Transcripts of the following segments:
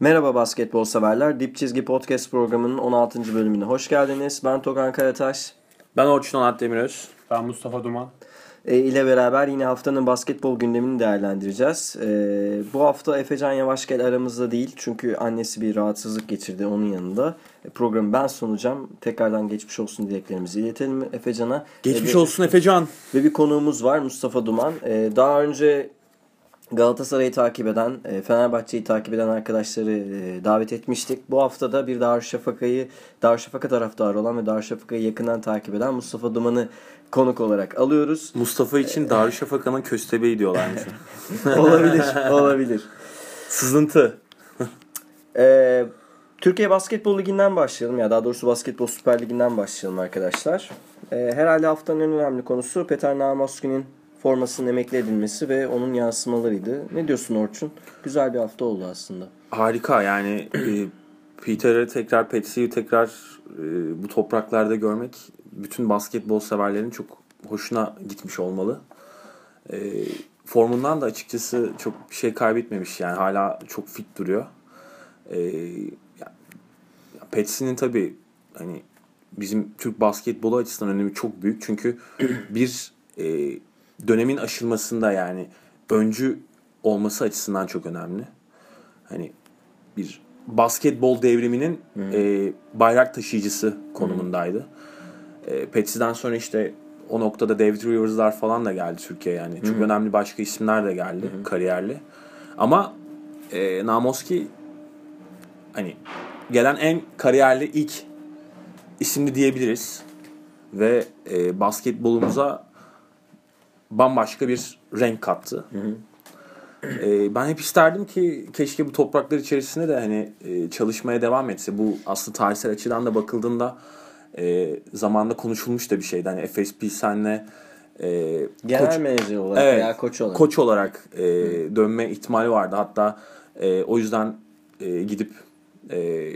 Merhaba basketbol severler. Dip Çizgi Podcast programının 16. bölümüne hoş geldiniz. Ben Togan Karataş. Ben Orçun Onat Demiröz. Ben Mustafa Duman. E, ile beraber yine haftanın basketbol gündemini değerlendireceğiz. E, bu hafta Efecan Yavaşgel aramızda değil. Çünkü annesi bir rahatsızlık geçirdi onun yanında. E, programı ben sunacağım. Tekrardan geçmiş olsun dileklerimizi iletelim Efecan'a. Geçmiş e, olsun Efecan. Ve bir konuğumuz var Mustafa Duman. E, daha önce Galatasaray'ı takip eden, e, Fenerbahçe'yi takip eden arkadaşları e, davet etmiştik. Bu hafta da bir Darüşşafaka'yı, Darüşşafaka taraftarı olan ve Darüşşafaka'yı yakından takip eden Mustafa Duman'ı konuk olarak alıyoruz. Mustafa için Darüşşafaka'nın köstebeği diyorlarmış. olabilir, olabilir. Sızıntı. Ee, Türkiye Basketbol Ligi'nden başlayalım ya daha doğrusu Basketbol Süper Ligi'nden başlayalım arkadaşlar. Ee, herhalde haftanın en önemli konusu Peter Namoski'nin formasının emekli edilmesi ve onun yansımalarıydı. Ne diyorsun Orçun? Güzel bir hafta oldu aslında. Harika yani e, Peter'ı tekrar Petsi'yi tekrar e, bu topraklarda görmek bütün basketbol severlerin çok hoşuna gitmiş olmalı. E, formundan da açıkçası çok bir şey kaybetmemiş yani hala çok fit duruyor. E, Petsi'nin tabii hani bizim Türk basketbolu açısından önemi çok büyük. Çünkü bir e, dönemin aşılmasında yani öncü olması açısından çok önemli. Hani bir basketbol devriminin e, bayrak taşıyıcısı konumundaydı. E, Petsi'den sonra işte o noktada David Rivers'lar falan da geldi Türkiye'ye yani. Çok önemli başka isimler de geldi kariyerli. Ama e, Namoski hani gelen en kariyerli ilk isimli diyebiliriz. Ve e, basketbolumuza bambaşka bir renk kattı. E, ben hep isterdim ki keşke bu topraklar içerisinde de hani e, çalışmaya devam etse. Bu aslında tarihsel açıdan da bakıldığında e, zamanda konuşulmuş da bir şeydi. Hani Efes Pilsen'le e, Genel koç- menajer olarak Evet, veya koç olarak. koç olarak e, dönme ihtimali vardı. Hatta e, o yüzden e, gidip e,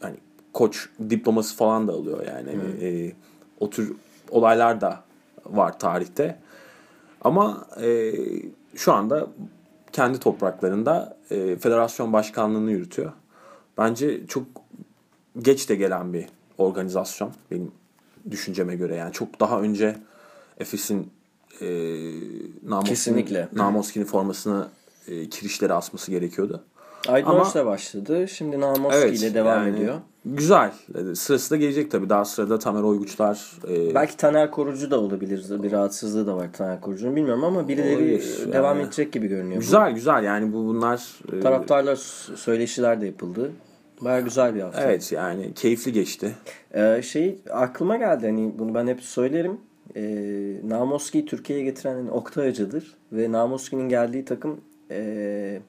hani koç diploması falan da alıyor yani. Hani, e, o tür olaylar da var tarihte. Ama e, şu anda kendi topraklarında e, federasyon başkanlığını yürütüyor. Bence çok geç de gelen bir organizasyon benim düşünceme göre. Yani çok daha önce Efes'in e, Namoski'nin, formasını e, kirişlere asması gerekiyordu. Aydınos'la başladı. Şimdi Namoski ile devam yani ediyor. Güzel. Sırası da gelecek tabii. Daha sırada Tamer Oyguçlar. e, Belki Taner Korucu da olabilir. Bir rahatsızlığı da var Taner Korucu'nun. Bilmiyorum ama birileri Olabilir, devam yani. edecek gibi görünüyor. güzel güzel yani bu bunlar. e, Taraftarlar söyleşiler de yapıldı. Baya güzel bir hafta. Evet yani keyifli geçti. Ee, şey aklıma geldi hani bunu ben hep söylerim. Ee, Namoski'yi Türkiye'ye getiren hani Oktay Hacı'dır. Ve Namoski'nin geldiği takım ee,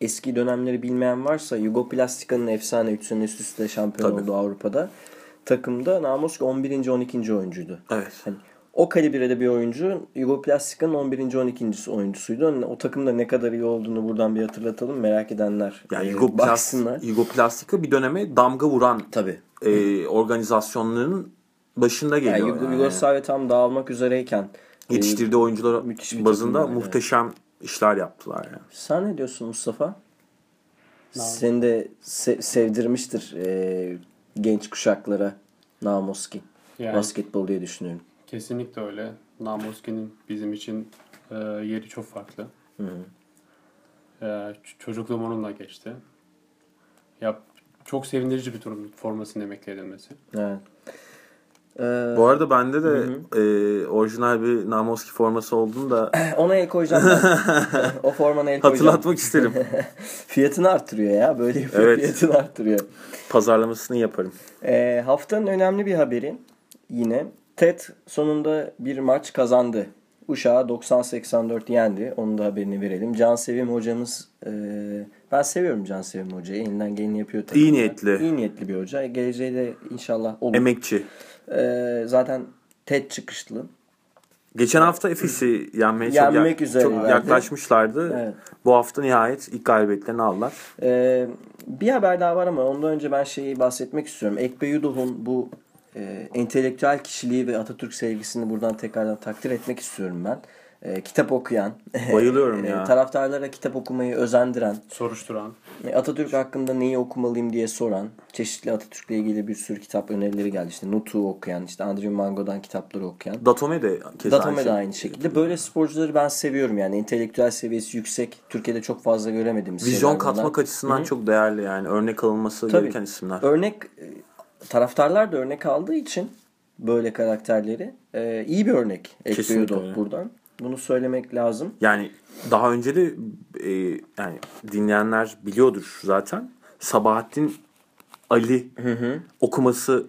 eski dönemleri bilmeyen varsa Yugoplastika'nın efsane 3 sene üst üste şampiyon Tabii. olduğu Avrupa'da takımda Namoski 11. 12. oyuncuydu. Evet. Hani o kalibrede bir oyuncu Yugoplastika'nın 11. 12. oyuncusuydu. Hani o takımda ne kadar iyi olduğunu buradan bir hatırlatalım. Merak edenler Yani e, Yugoplast- baksınlar. Yugoplastika bir döneme damga vuran Tabii. e, organizasyonların başında Yani geliyor. Yug- yani. Yugoslavya tam dağılmak üzereyken e, Yetiştirdiği oyuncular müthiş bazında takım yani. muhteşem işler yaptılar yani. sen ne diyorsun Mustafa? Seni de se- sevdirmiştir e, genç kuşaklara Namoski. Yani Basketbol diye düşünüyorum. kesinlikle öyle. Namoski'nin bizim için e, yeri çok farklı. E, ç- çocukluğum onunla geçti. Ya çok sevindirici bir durum formasının emekli edilmesi. Evet. Ee, Bu arada bende de e, orijinal bir Namoski forması olduğunu da ona el koyacağım ben. o formana el koyacağım. hatırlatmak isterim. Fiyatını arttırıyor ya. Böyle yapıyor Evet. fiyatını arttırıyor. Pazarlamasını yaparım. Ee, haftanın önemli bir haberi yine. TED sonunda bir maç kazandı. Uşağı 90-84 yendi. Onun da haberini verelim. Can Sevim hocamız e, ben seviyorum Can Sevim hocayı. Elinden geleni yapıyor takımda. İyi niyetli. İyi niyetli bir hoca. Geleceği de inşallah olur. Emekçi. E, zaten TED çıkışlı. Geçen hafta Efes'i yenmeye çok, Yenmek yak- üzerelerdi. çok yaklaşmışlardı. Evet. Bu hafta nihayet ilk galibiyetlerini aldılar. Ee, bir haber daha var ama ondan önce ben şeyi bahsetmek istiyorum. Ekbe Yudoh'un bu e, entelektüel kişiliği ve Atatürk sevgisini buradan tekrardan takdir etmek istiyorum ben. E, kitap okuyan, Bayılıyorum e, ya. taraftarlara kitap okumayı özendiren, Soruşturan. e, Atatürk hakkında neyi okumalıyım diye soran, çeşitli Atatürk'le ilgili bir sürü kitap önerileri geldi. İşte Nutuk'u okuyan, işte Andrew Mango'dan kitapları okuyan. Datome de keza Datome de şey. aynı şekilde. Böyle sporcuları ben seviyorum yani. entelektüel seviyesi yüksek. Türkiye'de çok fazla göremediğimiz Vizyon şeyler bunlar. katmak açısından çok değerli yani. Örnek alınması Tabii. gereken isimler. Örnek e, taraftarlar da örnek aldığı için böyle karakterleri e, iyi bir örnek Kesinlikle ekliyordu buradan. Bunu söylemek lazım. Yani daha önce de e, yani dinleyenler biliyordur zaten. Sabahattin Ali okuması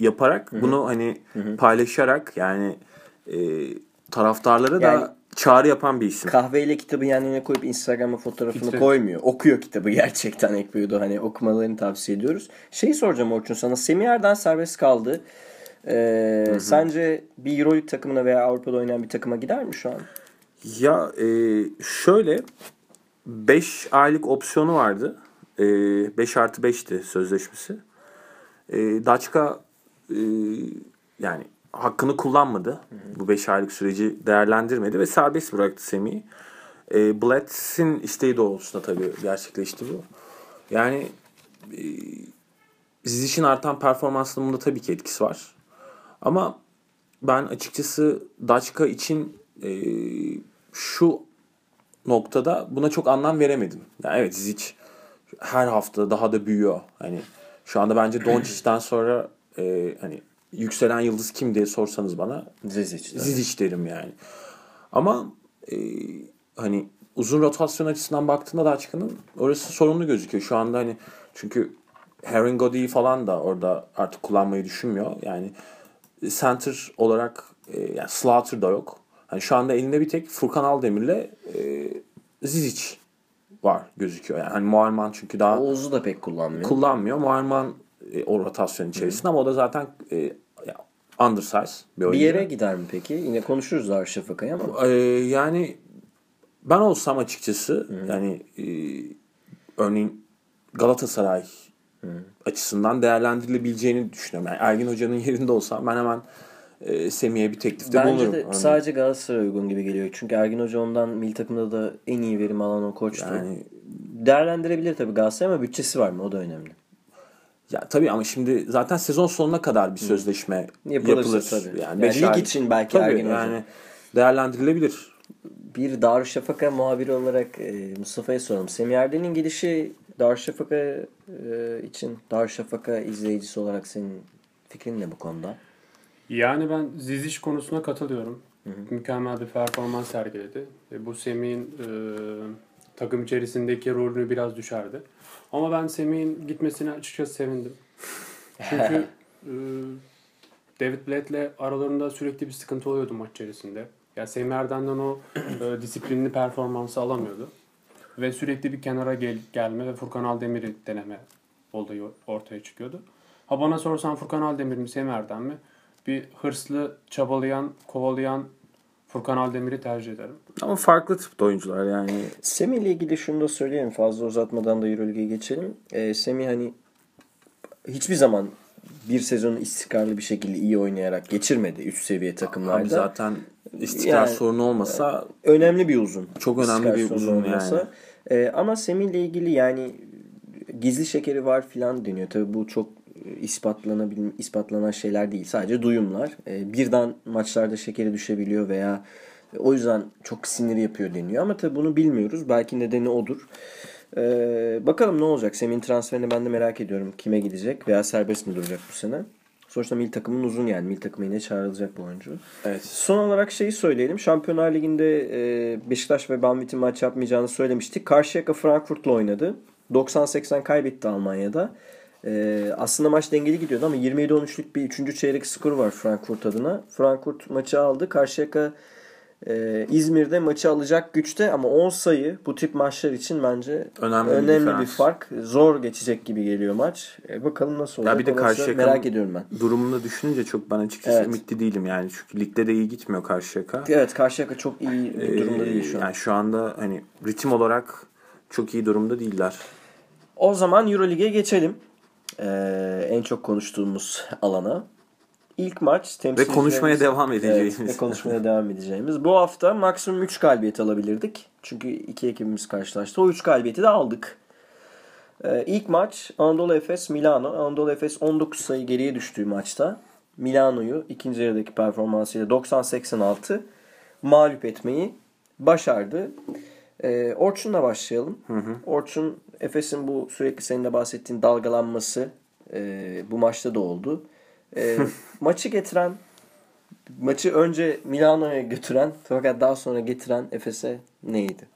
yaparak bunu hani paylaşarak yani e, taraftarlara Yani- da çağrı yapan bir isim. Kahveyle kitabı yan yana koyup Instagram'a fotoğrafını Filtre. koymuyor. Okuyor kitabı gerçekten ekliyordu. Hani okumalarını tavsiye ediyoruz. Şeyi soracağım Orçun sana. Semih Erden serbest kaldı. Ee, sence bir Euroleague takımına veya Avrupa'da oynayan bir takıma gider mi şu an? Ya e, şöyle 5 aylık opsiyonu vardı. 5 artı 5'ti sözleşmesi. E, Daçka e, yani hakkını kullanmadı. Bu 5 aylık süreci değerlendirmedi ve serbest bıraktı Semih'i. E, Blatz'in isteği doğrultusunda tabii gerçekleşti bu. Yani e, Zizic'in artan performansının bunda tabii ki etkisi var. Ama ben açıkçası Daçka için e, şu noktada buna çok anlam veremedim. Yani evet Zizic her hafta daha da büyüyor. Hani şu anda bence Doncic'ten sonra e, hani yükselen yıldız kim diye sorsanız bana Zizic. Zizic derim yani. Ama e, hani uzun rotasyon açısından baktığında da açıkının orası sorunlu gözüküyor. Şu anda hani çünkü Herring Goddy'yi falan da orada artık kullanmayı düşünmüyor. Yani center olarak e, yani Slaughter da yok. Hani şu anda elinde bir tek Furkan Aldemir'le e, Zizic var gözüküyor. Yani hani Muharman çünkü daha Oğuz'u da pek kullanmıyor. kullanmıyor. Muharman e, o rotasyon içerisinde ama o da zaten e, undersize bir bir oyuncu. yere gider mi peki? Yine konuşuruz Darüşşafaka'yı ama. Ee, yani ben olsam açıkçası yani e, örneğin Galatasaray açısından değerlendirilebileceğini düşünüyorum. Yani Ergin Hoca'nın yerinde olsam ben hemen e, Semih'e bir teklifte Bence bulunurum. de Örneğin. sadece Galatasaray uygun gibi geliyor. Çünkü Ergin Hoca ondan milli takımda da en iyi verim alan o koçtu. yani Değerlendirebilir tabii Galatasaray ama bütçesi var mı? O da önemli. ya tabii ama şimdi zaten sezon sonuna kadar bir sözleşme Yapılırsa yapılır. tabii. Yani, Yani lig ay- için belki tabii Ergin Hoca. yani değerlendirilebilir. Bir Darüşşafaka muhabiri olarak e, Mustafa'ya soralım. Semih Erden'in gelişi Darüşşafaka e, için Darüşşafaka izleyicisi olarak senin fikrin ne bu konuda? Yani ben Zizic konusuna katılıyorum. Mükemmel bir performans sergiledi. E, bu Semih'in e, takım içerisindeki rolünü biraz düşerdi. Ama ben Semih'in gitmesine açıkçası sevindim. Çünkü e, David Blatt'le aralarında sürekli bir sıkıntı oluyordu maç içerisinde. Ya Semih Erden'den o e, disiplinli performansı alamıyordu. Ve sürekli bir kenara gel, gelme ve Furkan Aldemir'i deneme olayı ortaya çıkıyordu. Ha bana sorsan Furkan Aldemir mi Semih Erdem mi? Bir hırslı, çabalayan, kovalayan Furkan Aldemir'i tercih ederim. Ama farklı tipte oyuncular yani. Semih ile ilgili şunu da söyleyeyim. Fazla uzatmadan da Euroleague'e geçelim. E, Semih hani hiçbir zaman bir sezonu istikrarlı bir şekilde iyi oynayarak geçirmedi üst seviye takımlarda. Abi zaten istikrar Yani- sorunu olmasa önemli bir uzun. Çok önemli İstikrar bir uzun olmasa. yani. Ee, ama Semih ile ilgili yani gizli şekeri var filan deniyor. Tabii bu çok e, ispatlanabil ispatlanan şeyler değil. Sadece duyumlar. Ee, birden maçlarda şekeri düşebiliyor veya o yüzden çok sinir yapıyor deniyor. Ama tabii bunu bilmiyoruz. Belki nedeni odur. Ee, bakalım ne olacak. Semih'in transferini ben de merak ediyorum. Kime gidecek veya serbest mi duracak bu sene? Sonuçta milli takımın uzun yani. Milli takıma yine çağrılacak bu oyuncu. evet. Son olarak şeyi söyleyelim. Şampiyonlar Ligi'nde e, Beşiktaş ve Banvit'in maç yapmayacağını söylemiştik. Karşıyaka Frankfurt'la oynadı. 90-80 kaybetti Almanya'da. E, aslında maç dengeli gidiyordu ama 27-13'lük bir 3. çeyrek skoru var Frankfurt adına. Frankfurt maçı aldı. Karşıyaka e, İzmir'de maçı alacak güçte ama 10 sayı bu tip maçlar için bence Önemli bir önemli bir, diferans. fark. Zor geçecek gibi geliyor maç. E, bakalım nasıl olacak. bir de Karşıyaka'nın- merak ediyorum ben. durumunu düşününce çok ben açıkçası Evet. ümitli değilim yani. Çünkü ligde de iyi gitmiyor Karşıyaka. Evet Karşıyaka çok iyi bir durumda değil şu an. Ee, Yani şu anda hani ritim olarak çok iyi durumda değiller. O zaman Euroleague'e geçelim. Ee, en çok konuştuğumuz alana. İlk maç Ve konuşmaya devam edeceğimiz. Evet, ve konuşmaya devam edeceğimiz. Bu hafta maksimum 3 galibiyet alabilirdik. Çünkü iki ekibimiz karşılaştı. O 3 galibiyeti de aldık. Ee, ilk maç Anadolu Efes Milano. Anadolu Efes 19 sayı geriye düştüğü maçta Milano'yu ikinci yarıdaki performansıyla 90-86 mağlup etmeyi başardı. Ee, Orçun'la başlayalım. Hı hı. Orçun Efes'in bu sürekli senin de bahsettiğin dalgalanması e, bu maçta da oldu. E, maçı getiren, maçı önce Milano'ya götüren fakat daha sonra getiren Efes'e neydi?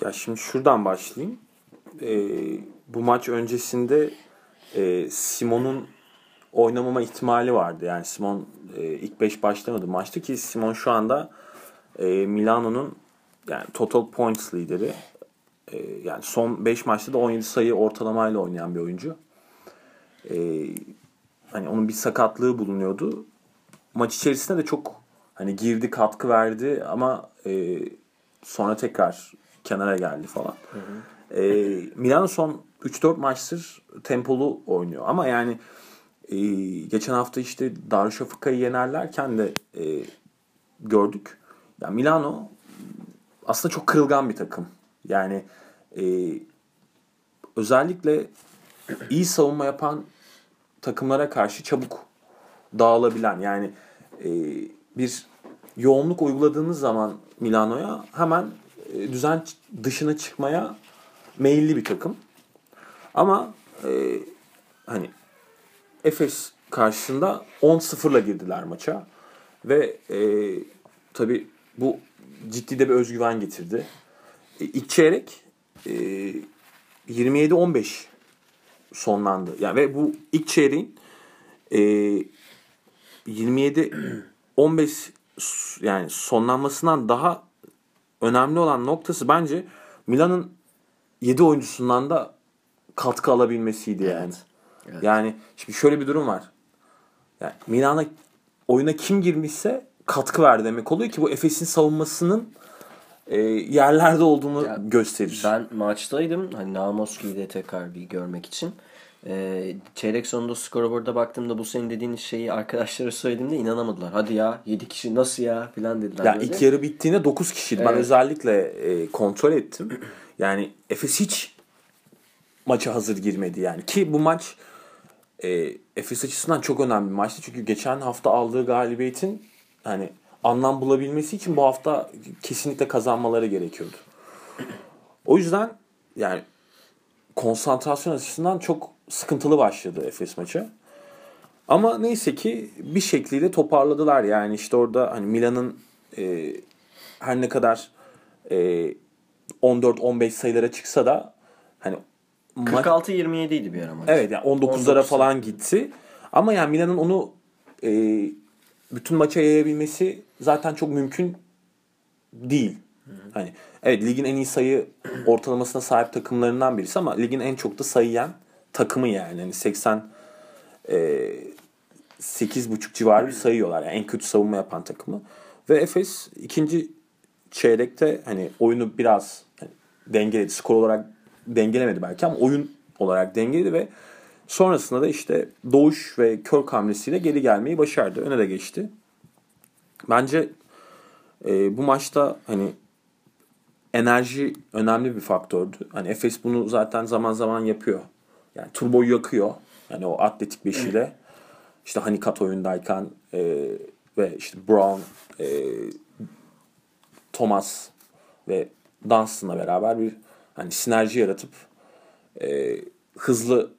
Ya şimdi şuradan başlayayım. Ee, bu maç öncesinde e, Simon'un oynamama ihtimali vardı. Yani Simon e, ilk 5 başlamadı maçta ki Simon şu anda e, Milano'nun yani total points lideri. E, yani son 5 maçta da 17 sayı ortalamayla oynayan bir oyuncu. E, hani onun bir sakatlığı bulunuyordu. Maç içerisinde de çok hani girdi katkı verdi ama e, sonra tekrar kenara geldi falan. Hı hı. E, Milano son 3-4 maçtır tempolu oynuyor ama yani e, geçen hafta işte Darüşşafaka'yı yenerlerken de e, gördük. Yani Milano aslında çok kırılgan bir takım. Yani e, özellikle iyi savunma yapan takımlara karşı çabuk dağılabilen yani e, bir yoğunluk uyguladığınız zaman Milano'ya hemen e, düzen dışına çıkmaya meyilli bir takım. Ama e, hani Efes karşısında 10-0'la girdiler maça. Ve e, tabi bu ciddi de bir özgüven getirdi. E, ilk çeyrek e, 27-15 sonlandı. Yani ve bu ilk çeyreğin e, 27 15 yani sonlanmasından daha önemli olan noktası bence Milan'ın 7 oyuncusundan da katkı alabilmesiydi yani. Evet. Evet. Yani şimdi şöyle bir durum var. Yani Milan'a oyuna kim girmişse katkı verdi demek oluyor ki bu Efes'in savunmasının e, yerlerde olduğunu ya, gösterir. Ben maçtaydım. Hani Namoski'yi de tekrar bir görmek için. E, çeyrek sonunda scoreboard'a baktığımda bu senin dediğin şeyi arkadaşlara söylediğimde inanamadılar. Hadi ya 7 kişi nasıl ya filan dediler. Ya böyle. ilk yarı bittiğinde 9 kişiydi. Evet. Ben özellikle e, kontrol ettim. Yani Efes hiç maça hazır girmedi yani. Ki bu maç e, Efes açısından çok önemli bir maçtı. Çünkü geçen hafta aldığı galibiyetin hani anlam bulabilmesi için bu hafta kesinlikle kazanmaları gerekiyordu. O yüzden yani konsantrasyon açısından çok sıkıntılı başladı Efes maçı. Ama neyse ki bir şekilde toparladılar. Yani işte orada hani Milan'ın e, her ne kadar e, 14-15 sayılara çıksa da hani 46-27 idi bir ara maç. Evet yani 19'lara falan gitti. Ama yani Milan'ın onu e, bütün maça yayabilmesi zaten çok mümkün değil. Hani evet ligin en iyi sayı ortalamasına sahip takımlarından birisi ama ligin en çok da sayı takımı yani. Hani 80 e, 8.5 civarı sayıyorlar. Yani en kötü savunma yapan takımı. Ve Efes ikinci çeyrekte hani oyunu biraz hani dengeledi. Skor olarak dengelemedi belki ama oyun olarak dengeledi ve sonrasında da işte Doğuş ve Kör hamlesiyle geri gelmeyi başardı. Öne de geçti. Bence e, bu maçta hani enerji önemli bir faktördü. Hani Efes bunu zaten zaman zaman yapıyor. Yani turboyu yakıyor. Yani o atletik beşiyle. işte hani kat oyundayken e, ve işte Brown, e, Thomas ve Dunstan'la beraber bir hani sinerji yaratıp e, hızlı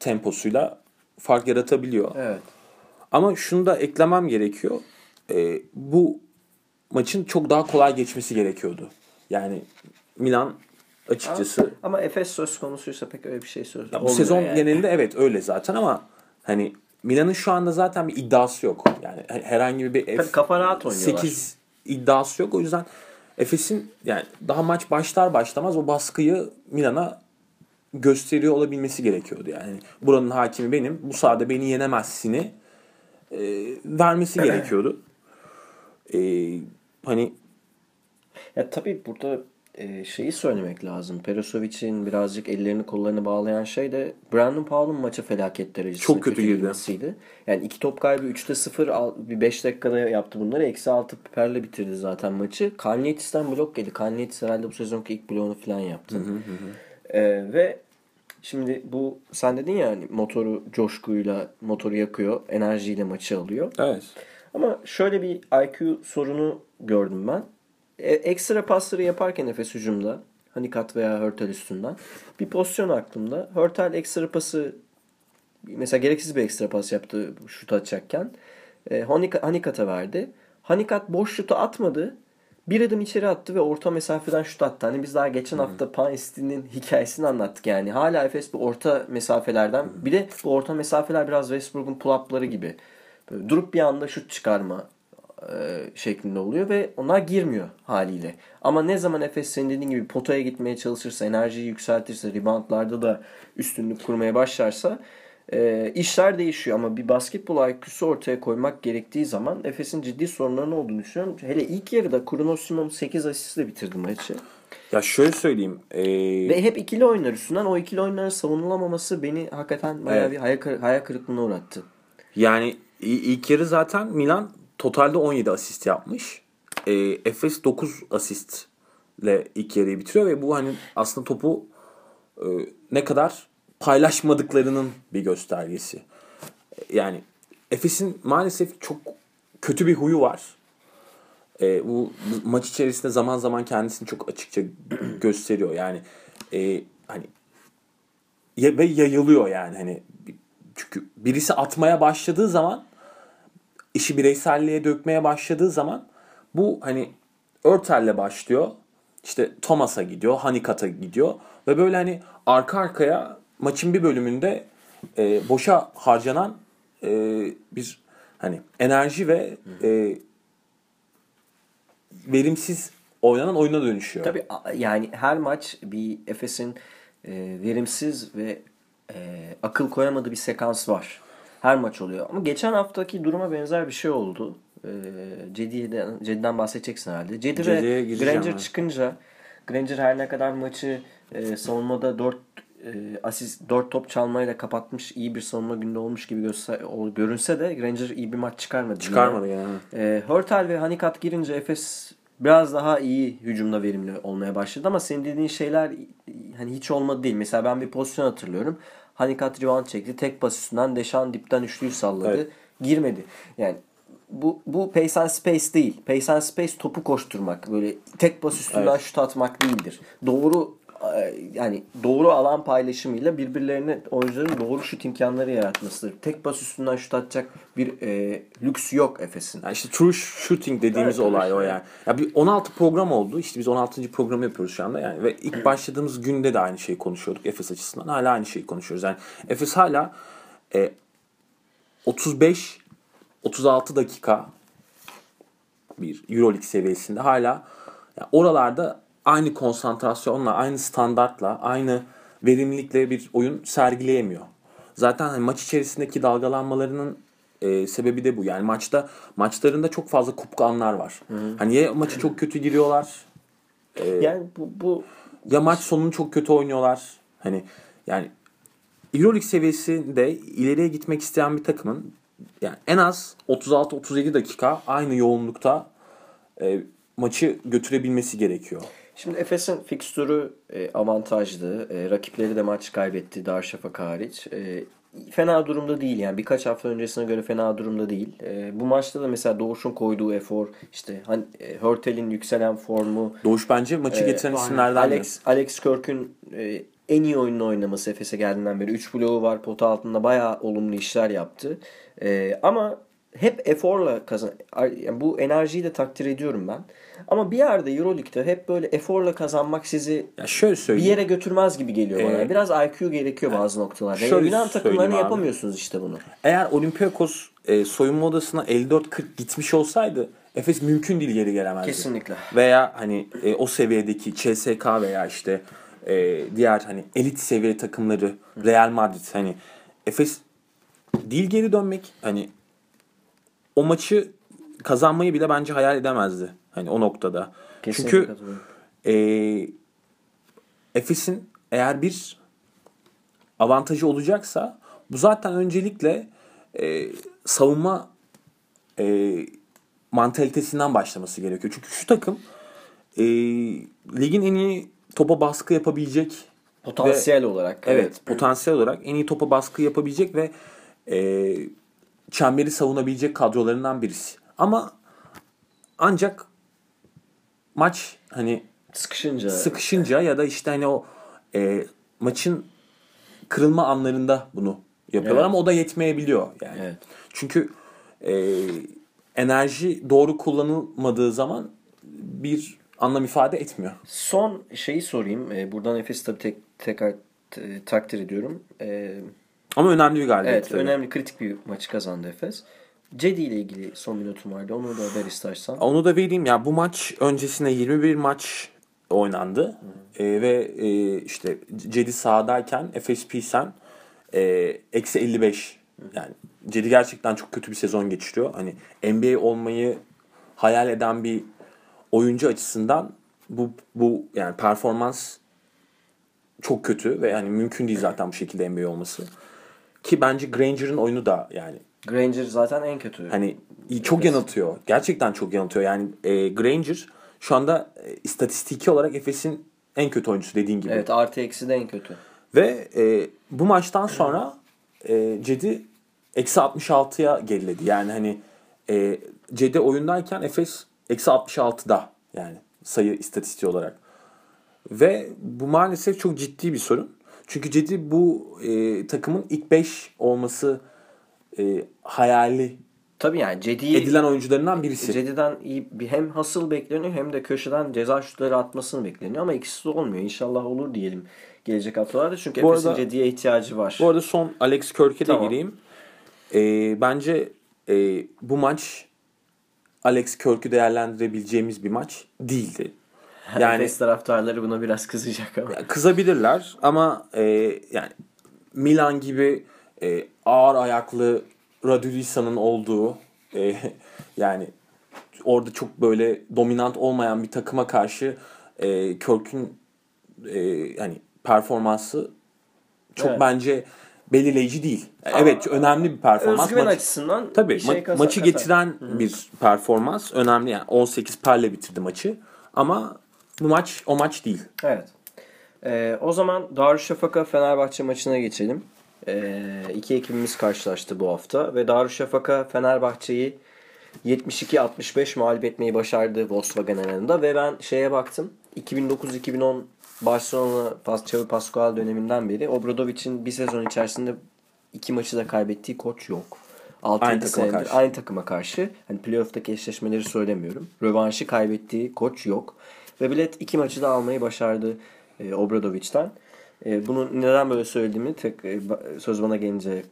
temposuyla fark yaratabiliyor. Evet. Ama şunu da eklemem gerekiyor. E, bu maçın çok daha kolay geçmesi gerekiyordu. Yani Milan açıkçası. Ama, ama Efes söz konusuysa pek öyle bir şey söz. Ya bu sezon yani. genelinde evet öyle zaten ama hani Milan'ın şu anda zaten bir iddiası yok. Yani herhangi bir F kafa rahat oynuyorlar. 8 iddiası yok. O yüzden Efes'in yani daha maç başlar başlamaz o baskıyı Milan'a gösteriyor olabilmesi gerekiyordu. Yani buranın hakimi benim, bu sahada beni yenemezsini e, vermesi gerekiyordu. E, hani ya tabii burada e, şeyi söylemek lazım. Perosovic'in birazcık ellerini kollarını bağlayan şey de Brandon Powell'ın maça felaket derecesinde Çok kötü girdi. Yani iki top kaybı 3'te 0 al- bir 5 dakikada yaptı bunları. Eksi 6 piperle bitirdi zaten maçı. Kalnietis'ten blok yedi. Kalnietis herhalde bu sezonki ilk bloğunu falan yaptı. Ee, ve şimdi bu sen dedin ya hani motoru coşkuyla motoru yakıyor. Enerjiyle maçı alıyor. Evet. Ama şöyle bir IQ sorunu gördüm ben. E, ekstra pasları yaparken Efes hücumda Hanikat veya Hörtel üstünden bir pozisyon aklımda. Hörtel ekstra pası mesela gereksiz bir ekstra pas yaptı şut atacakken. E, Hanika- Hanikat'a verdi. Hanikat boş şutu atmadı. Bir adım içeri attı ve orta mesafeden şut attı. Hani biz daha geçen hafta Painstein'in hikayesini anlattık yani. Hala Efes bu orta mesafelerden bir de bu orta mesafeler biraz Westbrook'un pull-up'ları gibi. Durup bir anda şut çıkarma e, şeklinde oluyor ve onlar girmiyor haliyle. Ama ne zaman Efes senin dediğin gibi potaya gitmeye çalışırsa, enerjiyi yükseltirse, reboundlarda da üstünlük kurmaya başlarsa e, işler değişiyor. Ama bir basketbol IQ'su ortaya koymak gerektiği zaman Efes'in ciddi sorunlarının olduğunu düşünüyorum. Hele ilk yarıda Kruno Simon 8 asistle bitirdi maçı. Ya şöyle söyleyeyim. ee, Ve hep ikili oyunlar üstünden o ikili oyunların savunulamaması beni hakikaten bayağı Evet. bir hayal, hayal kırıklığına uğrattı. Yani ilk yarı zaten Milan totalde 17 asist yapmış. E, Efes 9 asistle ilk yarıyı bitiriyor ve bu hani aslında topu e, ne kadar paylaşmadıklarının bir göstergesi. Yani Efes'in maalesef çok kötü bir huyu var. E, bu maç içerisinde zaman zaman kendisini çok açıkça gösteriyor. Yani e, hani ve yayılıyor yani hani çünkü birisi atmaya başladığı zaman işi bireyselliğe dökmeye başladığı zaman bu hani Örtel'le başlıyor. İşte Thomas'a gidiyor, Hanikat'a gidiyor ve böyle hani arka arkaya maçın bir bölümünde e, boşa harcanan e, bir hani enerji ve e, verimsiz oynanan oyuna dönüşüyor. Tabii yani her maç bir Efes'in e, verimsiz ve e, akıl koyamadığı bir sekans var. Her maç oluyor. Ama geçen haftaki duruma benzer bir şey oldu. E, Cedi'den, Cedi'den bahsedeceksin herhalde. Cedi Cedi'ye ve Granger ben. çıkınca Granger her ne kadar maçı e, savunmada 4 e, asist 4 top çalmayla kapatmış iyi bir savunma günde olmuş gibi göster, ol- görünse de Granger iyi bir maç çıkarmadı. Çıkarmadı yani. E, Hörtel ve Hanikat girince Efes biraz daha iyi hücumda verimli olmaya başladı ama senin dediğin şeyler hani hiç olmadı değil. Mesela ben bir pozisyon hatırlıyorum. Hanikat rebound çekti. Tek pas üstünden Deşan dipten üçlüyü salladı. Evet. Girmedi. Yani bu bu pace and space değil. Pace and space topu koşturmak. Böyle tek pas üstünden Evet. şut atmak değildir. Doğru yani doğru alan paylaşımıyla birbirlerine oyuncuların doğru şut imkanları yaratmasıdır. Tek pas üstünden şut atacak bir e, lüks yok Efes'in. Yani işte true shooting dediğimiz Evet, olay evet. o yani. Ya bir 16 program oldu. İşte biz 16. programı yapıyoruz şu anda yani ve ilk başladığımız günde de aynı şeyi konuşuyorduk Efes açısından. Hala aynı şeyi konuşuyoruz. Yani Efes hala e, 35 36 dakika bir EuroLeague seviyesinde hala ya oralarda aynı konsantrasyonla, aynı standartla, aynı verimlilikle bir oyun sergileyemiyor. Zaten hani maç içerisindeki dalgalanmalarının e, sebebi de bu. Yani maçta maçlarında çok fazla kupku anlar var. Hani ya maçı çok kötü giriyorlar Yani bu, bu ya maç sonunu çok kötü oynuyorlar. Hani yani EuroLeague seviyesinde ileriye gitmek isteyen bir takımın yani en az 36-37 dakika aynı yoğunlukta e, maçı götürebilmesi gerekiyor. Şimdi Efes'in fikstürü e, avantajlı. E, rakipleri de maç kaybetti Darüşşafaka hariç. E, fena durumda değil yani. Birkaç hafta öncesine göre fena durumda değil. Bu maçta da mesela Doğuş'un koyduğu efor, işte hani, Hörtel'in yükselen formu, Doğuş bence maçı getiren isimlerden. Alex Alex Kirk'ün en iyi oyununu oynaması Efes'e geldiğinden beri. 3 bloğu var. Pota altında bayağı olumlu işler yaptı. Ama hep eforla kazan yani bu enerjiyi de takdir ediyorum ben. Ama bir yerde EuroLeague'de hep böyle eforla kazanmak sizi Ya şöyle bir söyleyeyim. yere götürmez gibi geliyor bana. Ee, Biraz IQ gerekiyor bazı noktalarda. şöyle Yani Yunan takımlarını abi. yapamıyorsunuz işte bunu. Eğer Olympiakos e, soyunma odasına 54-40 gitmiş olsaydı Efes mümkün değil geri gelemezdi. Kesinlikle. Veya hani e, o seviyedeki CSK veya işte e, diğer hani elit seviye takımları Real Madrid hani Efes değil geri dönmek hani o maçı kazanmayı bile bence hayal edemezdi. Hani o noktada. Kesinlikle Çünkü e, Efes'in eğer bir avantajı olacaksa bu zaten öncelikle e, savunma e, mantalitesinden başlaması gerekiyor. Çünkü şu takım e, ligin en iyi topa baskı yapabilecek Potansiyel olarak. Evet, potansiyel olarak en iyi topa baskı yapabilecek ve e, çemberi savunabilecek kadrolarından birisi. Ama ancak maç hani Sıkışınca. sıkışınca ya da işte hani o e, maçın kırılma anlarında bunu yapıyorlar Evet. ama o da yetmeyebiliyor yani. Evet. Çünkü e, enerji doğru kullanılmadığı zaman bir anlam ifade etmiyor. Son şeyi sorayım. Ee, buradan Efes tabii tek, tekrar takdir ediyorum. Ee, Ama önemli bir galibiyet. evet tabii. önemli kritik bir maçı kazandı Efes. Cedi ile ilgili son minutum vardı. Onu da ver istersen. Onu da vereyim ya bu maç öncesinde 21 maç oynandı Ee, ve e, işte Cedi sahadayken Efes Pilsen e, eksi 55 yani Cedi gerçekten çok kötü bir sezon geçiriyor. Hani NBA olmayı hayal eden bir oyuncu açısından bu bu yani performans çok kötü ve yani mümkün değil zaten bu şekilde NBA olması. Ki bence Granger'ın oyunu da yani Granger zaten en kötü. Hani çok yanıltıyor. Gerçekten çok yanıltıyor. Yani e, Granger şu anda e, istatistiki olarak Efes'in en kötü oyuncusu dediğin gibi. Evet artı eksi de en kötü. Ve e, bu maçtan sonra e, Cedi eksi 66'ya geriledi. Yani hani e, Cedi oyundayken Efes eksi 66'da yani sayı istatistiği olarak. Ve bu maalesef çok ciddi bir sorun. Çünkü Cedi bu e, takımın ilk 5 olması e, hayali Tabii yani Cedi'yi edilen oyuncularından birisi. Cedi'den iyi bir hem hasıl bekleniyor hem de köşeden ceza şutları atmasını bekleniyor ama ikisi de olmuyor. İnşallah olur diyelim gelecek haftalarda. Çünkü Efes'in Cedi'ye ihtiyacı var. Bu arada son Alex Kirk'e de Tamam. gireyim. Ee, bence e, bu maç Alex Kirk'ü değerlendirebileceğimiz bir maç değildi. Yani Efes taraftarları buna biraz kızacak ama. kızabilirler ama e, yani Milan gibi e, ağır ayaklı Radulissa'nın olduğu e, yani orada çok böyle dominant olmayan bir takıma karşı e, Kirk'ün e, yani performansı çok Evet. bence belirleyici değil. Evet önemli bir performans. Özgüven Maç- açısından Tabii şey ma- kazan- maçı getiren bir performans önemli yani 18 perle bitirdi maçı ama bu maç o maç değil. Evet. Ee, o zaman Darüşşafaka Fenerbahçe maçına geçelim. Ee, iki ekibimiz karşılaştı bu hafta ve Darüşşafaka Fenerbahçe'yi 72-65 mağlup etmeyi başardı Volkswagen Arena'da ve ben şeye baktım. 2009-2010 Barcelona Pas Xavi Pascual döneminden beri Obradovic'in bir sezon içerisinde iki maçı da kaybettiği koç yok. 6 Aynı takıma senedir karşı. aynı takıma karşı. Hani playoff'taki eşleşmeleri söylemiyorum. Rövanşı kaybettiği koç yok. Ve bilet iki maçı da almayı başardı e, Obradovic'ten. E, bunu neden böyle söylediğimi tek e, söz bana gelince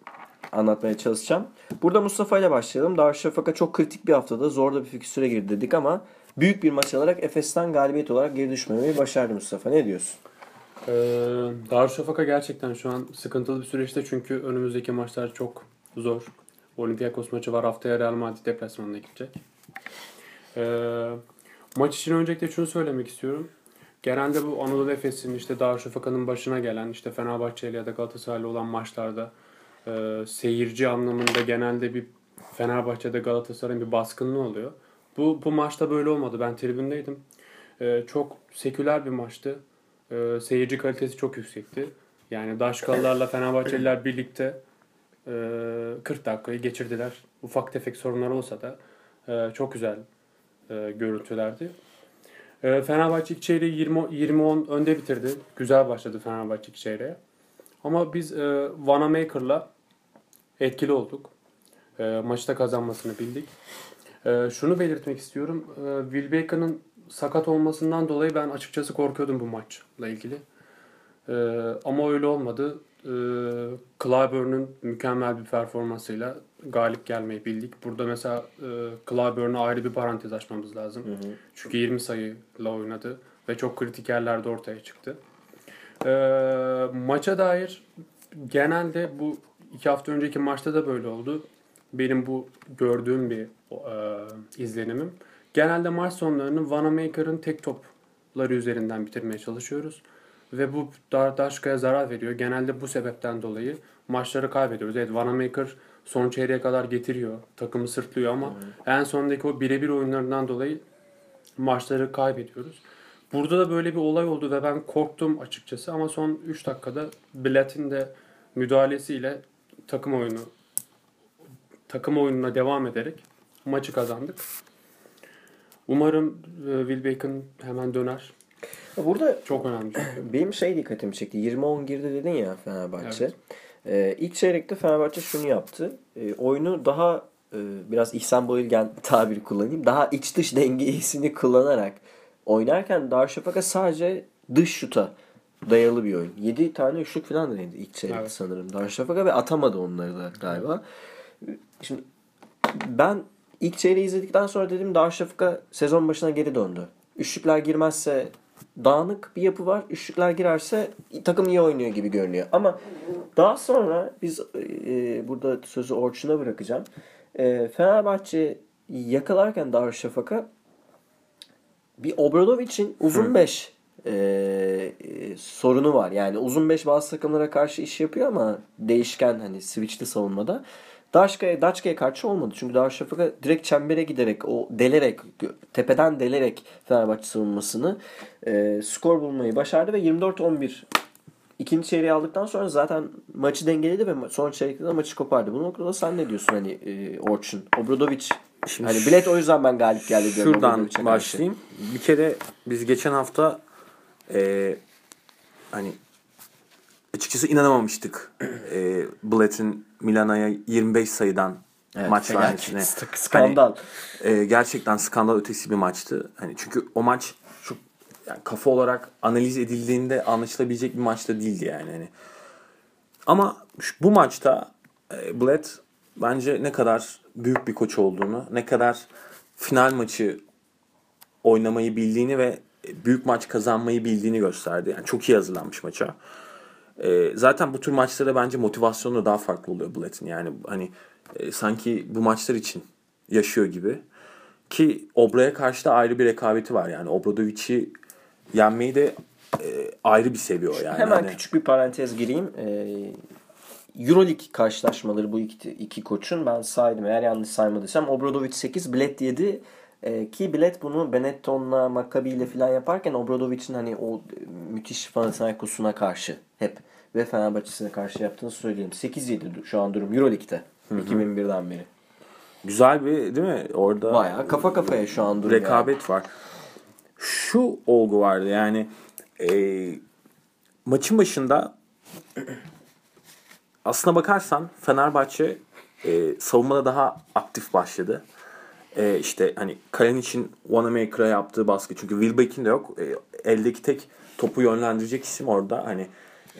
anlatmaya çalışacağım. Burada Mustafa ile başlayalım. Darüşşafaka çok kritik bir haftada zor da bir fikstüre girdi dedik ama büyük bir maç alarak Efes'ten galibiyet olarak geri düşmemeyi başardı Mustafa. Ne diyorsun? Ee, Darüşşafaka gerçekten şu an sıkıntılı bir süreçte çünkü önümüzdeki maçlar çok zor. Olympiakos maçı var haftaya Real Madrid deplasmanına gidecek. Ee, maç için öncelikle şunu söylemek istiyorum. Genelde bu Anadolu Efes'in işte Darüşşafaka'nın başına gelen işte Fenerbahçe ile ya da Galatasaray'la olan maçlarda e, seyirci anlamında genelde bir Fenerbahçe'de Galatasaray'ın bir baskınlığı oluyor. Bu, bu maçta böyle olmadı. Ben tribündeydim. Ee, çok seküler bir maçtı. Ee, seyirci kalitesi çok yüksekti. Yani Daşkallarla Fenerbahçeliler birlikte e, 40 dakikayı geçirdiler. Ufak tefek sorunlar olsa da e, çok güzel e, görüntülerdi. E, Fenerbahçe ilk çeyreği 20 20-10 önde bitirdi. Güzel başladı Fenerbahçe ilk çeyreğe. Ama biz e, Vanamaker'la etkili olduk. E, maçta kazanmasını bildik. E, şunu belirtmek istiyorum. E, Wilbecka'nın sakat olmasından dolayı ben açıkçası korkuyordum bu maçla ilgili. E, ama öyle olmadı. E, Clyburn'un mükemmel bir performansıyla galip gelmeyi bildik. Burada mesela e, Clyburn'a ayrı bir parantez açmamız lazım. Çünkü 20 sayıyla oynadı ve çok kritik yerlerde ortaya çıktı. E, maça dair genelde bu iki hafta önceki maçta da böyle oldu. Benim bu gördüğüm bir e, izlenimim. Genelde maç sonlarını Vanamaker'ın tek top oyuncuları üzerinden bitirmeye çalışıyoruz. Ve bu Dar Daşka'ya zarar veriyor. Genelde bu sebepten dolayı maçları kaybediyoruz. Evet Vanamaker son çeyreğe kadar getiriyor. Takımı sırtlıyor ama en sondaki o birebir oyunlarından dolayı maçları kaybediyoruz. Burada da böyle bir olay oldu ve ben korktum açıkçası ama son 3 dakikada Blatt'in de müdahalesiyle takım oyunu takım oyununa devam ederek maçı kazandık. Umarım e, Will Bacon hemen döner. Burada Çok önemli benim şey dikkatimi çekti. 20-10 girdi dedin ya Fenerbahçe. Evet. Ee, ilk çeyrekte Fenerbahçe şunu yaptı. Ee, oyunu daha e, biraz İhsan Boyilgen tabiri kullanayım. Daha iç dış dengesini kullanarak oynarken Darüşşafaka sadece dış şuta dayalı bir oyun. 7 tane üçlük falan denedi ilk çeyrekte Evet. sanırım Darüşşafaka ve atamadı onları da galiba. Şimdi ben ilk çeyreği izledikten sonra dedim Darüşşafaka sezon başına geri döndü. Üçlükler girmezse dağınık bir yapı var. Üçlükler girerse takım iyi oynuyor gibi görünüyor. Ama daha sonra biz e, burada sözü Orçun'a bırakacağım. E, Fenerbahçe yakalarken Darüşşafaka bir Obradovic'in uzun 5 sorunu var. Yani uzun 5 bazı takımlara karşı iş yapıyor ama değişken hani switchli savunmada. Daşka'ya Daçka'ya karşı olmadı. Çünkü Darüşşafaka direkt çembere giderek o delerek tepeden delerek Fenerbahçe savunmasını e, skor bulmayı başardı ve 24-11 ikinci çeyreği aldıktan sonra zaten maçı dengeledi ve son çeyrekte de maçı kopardı. Bu noktada sen ne diyorsun hani e, Orçun? Obradovic Şimdi hani bilet o yüzden ben galip geldi diyorum. Şuradan başlayayım. Bir kere biz geçen hafta e, hani açıkçası inanamamıştık. e, Blatt'in Milana'ya 25 sayıdan Evet, maç vermesine. Sk- skandal. Hani, e, gerçekten skandal ötesi bir maçtı. Hani çünkü o maç çok yani kafa olarak analiz edildiğinde anlaşılabilecek bir maçta değildi yani. Hani. Ama şu- bu maçta e, Blatt bence ne kadar büyük bir koç olduğunu, ne kadar final maçı oynamayı bildiğini ve büyük maç kazanmayı bildiğini gösterdi. Yani çok iyi hazırlanmış maça. E, zaten bu tür maçlara bence motivasyonu da daha farklı oluyor Blatt'in. Yani hani e, sanki bu maçlar için yaşıyor gibi. Ki Obra'ya karşı da ayrı bir rekabeti var. Yani Obradovic'i yenmeyi de e, ayrı bir seviyor yani. Hemen Hani- küçük bir parantez gireyim. Ee, Euroleague karşılaşmaları bu iki, iki koçun ben saydım eğer yanlış saymadıysam Obradovic 8 Bilet 7 Ee, ki Bilet bunu Benetton'la Maccabi ile falan yaparken Obradovic'in hani o müthiş Panathinaikos'una karşı hep ve Fenerbahçe'sine karşı yaptığını söyleyelim. 8-7 şu an durum Euroleague'de 2001'den beri. Güzel bir değil mi? Orada Bayağı kafa kafaya şu an durum. yani. rekabet var. Şu olgu vardı yani e, maçın başında aslına bakarsan Fenerbahçe e, savunmada daha aktif başladı. E, işte hani Kalen için Wanamaker'a yaptığı baskı çünkü Wilbeck'in de yok. E, eldeki tek topu yönlendirecek isim orada hani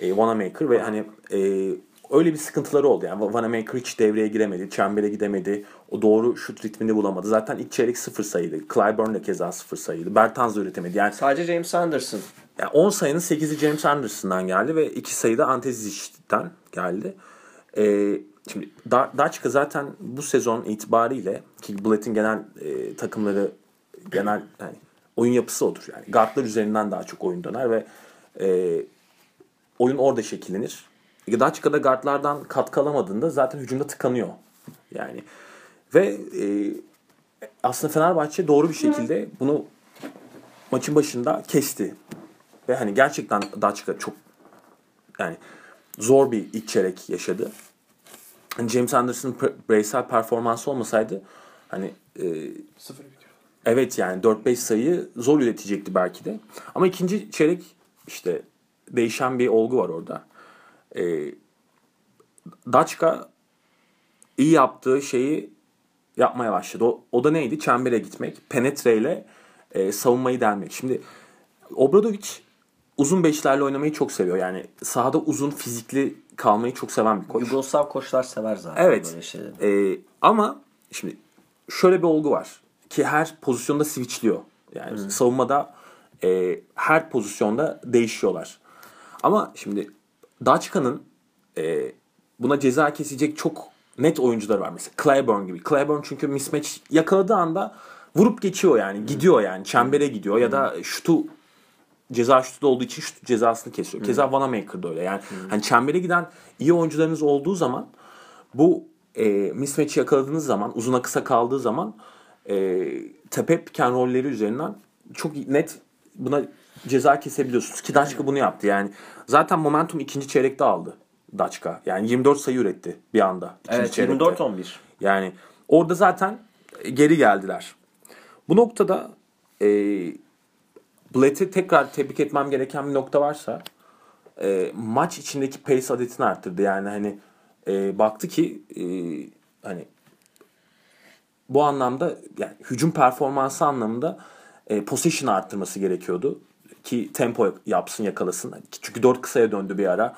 e, Wanamaker ve hani e, öyle bir sıkıntıları oldu. Yani Wanamaker hiç devreye giremedi, çembere gidemedi. O doğru şut ritmini bulamadı. Zaten ilk çeyrek sıfır sayıydı. Clyburn de keza sıfır sayıydı. Bertans üretemedi. Yani Sadece James Anderson. yani 10 sayının 8'i James Anderson'dan geldi ve 2 sayı da Ante Zicic'ten geldi. Ee, şimdi Da- Daçka zaten bu sezon itibariyle ki Blatt'in genel e, takımları genel yani oyun yapısı odur. Yani guardlar üzerinden daha çok oyun döner ve e, oyun orada şekillenir. Daçka'da guardlardan katkı alamadığında zaten hücumda tıkanıyor. Yani ve e, aslında Fenerbahçe doğru bir şekilde bunu maçın başında kesti. Ve hani gerçekten Daçka çok yani zor bir ilk çeyrek yaşadı. James Anderson'ın bireysel performansı olmasaydı hani e, Sıfır bitiyor. evet yani 4-5 sayı zor üretecekti belki de. Ama ikinci çeyrek işte değişen bir olgu var orada. E, Daçka iyi yaptığı şeyi yapmaya başladı. O, o da neydi? Çembere gitmek. Penetreyle e, savunmayı delmek. Şimdi Obradovic uzun beşlerle oynamayı çok seviyor. Yani sahada uzun fizikli kalmayı çok seven bir koç. Yugoslav koçlar sever zaten Evet. böyle şeyleri. Ee, ama şimdi şöyle bir olgu var ki her pozisyonda switchliyor. Yani savunmada e, her pozisyonda değişiyorlar. Ama şimdi Daçka'nın e, buna ceza kesecek çok net oyuncuları var. Mesela Clyburn gibi. Clyburn çünkü mismatch yakaladığı anda vurup geçiyor yani. Gidiyor yani. Çembere gidiyor ya da şutu ceza şutu olduğu için şut cezasını kesiyor. Keza Vanamaker da öyle. Yani hani çembere giden iyi oyuncularınız olduğu zaman bu e, mismatch'i yakaladığınız zaman uzuna kısa kaldığı zaman e, tepe piken rolleri üzerinden çok net buna ceza kesebiliyorsunuz. Ki Daçka bunu yaptı. Yani zaten momentum ikinci çeyrekte aldı Daçka. Yani 24 sayı üretti bir anda. Evet çeyrekte. 24-11. Yani orada zaten geri geldiler. Bu noktada e, Blatt'i tekrar tebrik etmem gereken bir nokta varsa e, maç içindeki pace adetini arttırdı. Yani hani e, baktı ki e, hani bu anlamda yani hücum performansı anlamında e, possession arttırması gerekiyordu ki tempo yapsın yakalasın. Çünkü dört kısaya döndü bir ara.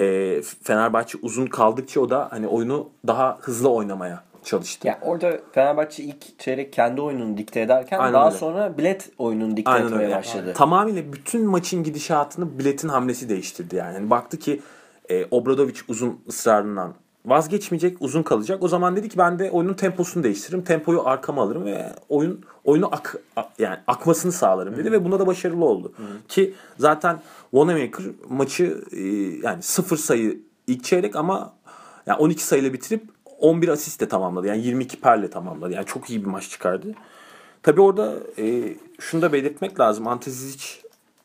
E, Fenerbahçe uzun kaldıkça o da hani oyunu daha hızlı oynamaya çalıştı. Ya orada Fenerbahçe ilk çeyrek kendi oyununu dikte ederken Aynen daha öyle. sonra bilet oyununu dikte Aynen etmeye öyle. başladı. Tamamıyla bütün maçın gidişatını biletin hamlesi değiştirdi yani. yani baktı ki e, Obradovic uzun ısrarından vazgeçmeyecek, uzun kalacak. O zaman dedi ki ben de oyunun temposunu değiştiririm. Tempoyu arkama alırım ve oyun oyunu ak, yani akmasını sağlarım dedi ve buna da başarılı oldu. Ki zaten Wanamaker maçı e, yani sıfır sayı ilk çeyrek ama yani 12 sayıyla bitirip 11 asistle tamamladı. Yani 22 perle tamamladı. Yani çok iyi bir maç çıkardı. Tabii orada e, şunu da belirtmek lazım. Ante Zizic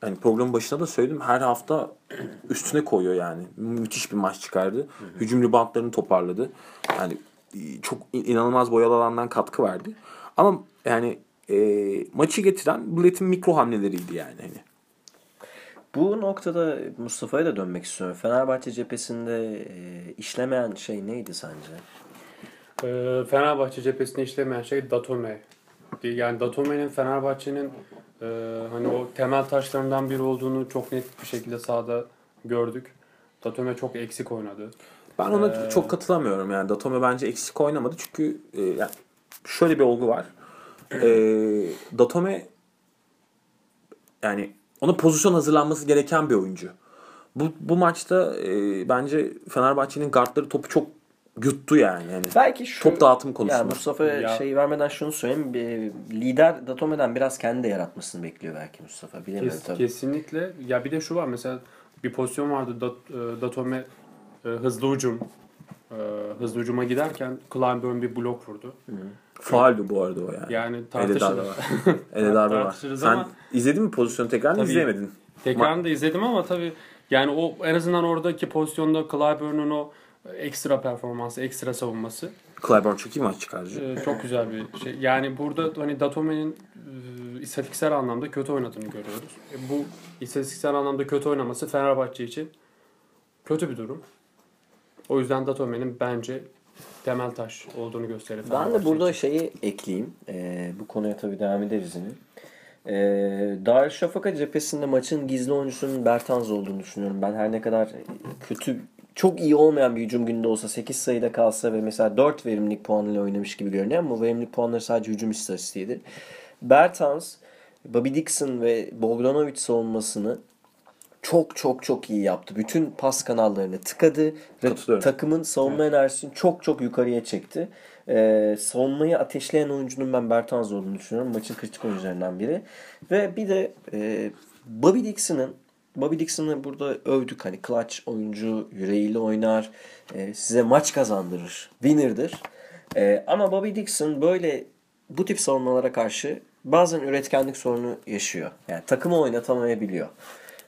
hani programın başında da söyledim. Her hafta üstüne koyuyor yani. Müthiş bir maç çıkardı. Hücum reboundlarını toparladı. Yani e, çok in- inanılmaz boyalı alandan katkı verdi. Ama yani e, maçı getiren Blatt'in mikro hamleleriydi yani. Hani. Bu noktada Mustafa'ya da dönmek istiyorum. Fenerbahçe cephesinde e, işlemeyen şey neydi sence? Ee, Fenerbahçe cephesinde işlemeyen şey Datome. Yani Datome'nin Fenerbahçe'nin e, hani o temel taşlarından biri olduğunu çok net bir şekilde sahada gördük. Datome çok eksik oynadı. Ben ona Ee, çok katılamıyorum yani. Datome bence eksik oynamadı çünkü e, yani şöyle bir olgu var. E, Datome yani ona pozisyon hazırlanması gereken bir oyuncu. Bu, bu maçta e, bence Fenerbahçe'nin guardları topu çok yuttu yani. yani Belki şu... top dağıtım konusunda. Yani Mustafa'ya Ya- şey vermeden şunu söyleyeyim. Bir lider Datome'den biraz kendi de yaratmasını bekliyor belki Mustafa. Bilemiyorum Kes- tabii. kesinlikle. Ya bir de şu var mesela bir pozisyon vardı Dat, e, Datome e, hızlı ucum e, hızlı ucuma giderken Clyburn bir blok vurdu. Faaldi bu arada o yani. Yani tartışılır. Ele darbe var. Sen ama- izledin mi pozisyonu tekrar Tabii. izleyemedin? Tekrarını da izledim ama tabii yani o en azından oradaki pozisyonda Clyburn'un o ekstra performansı, ekstra savunması Clyburn çok iyi maç çıkardı. e, çok güzel bir şey. Yani burada hani Datome'nin e, istatistiksel anlamda kötü oynadığını görüyoruz. E, bu istatistiksel anlamda kötü oynaması Fenerbahçe için kötü bir durum. O yüzden Datome'nin bence temel taş olduğunu gösterir. Ben de burada için. şeyi ekleyeyim. Ee, bu konuya tabii devam ederiz yine. Ee, Darüşşafaka cephesinde maçın gizli oyuncusunun Bertanz olduğunu düşünüyorum. Ben her ne kadar kötü, çok iyi olmayan bir hücum günde olsa 8 sayıda kalsa ve mesela 4 verimlilik puanıyla oynamış gibi görünüyor ama verimlilik puanları sadece hücum istatistiğidir. Bertans, Bobby Dixon ve Bogdanovic savunmasını çok çok çok iyi yaptı. Bütün pas kanallarını tıkadı ve takımın savunma enerjisini çok çok yukarıya çekti. Ee, savunmayı ateşleyen oyuncunun ben Bertans olduğunu düşünüyorum. Maçın kritik oyuncularından biri. Ve bir de e, Bobby Dixon'ın Bobby Dixon'ı burada övdük. Hani clutch oyuncu, yüreğiyle oynar, e, size maç kazandırır, winner'dır. E, ama Bobby Dixon böyle bu tip savunmalara karşı bazen üretkenlik sorunu yaşıyor. Yani takımı oynatamayabiliyor.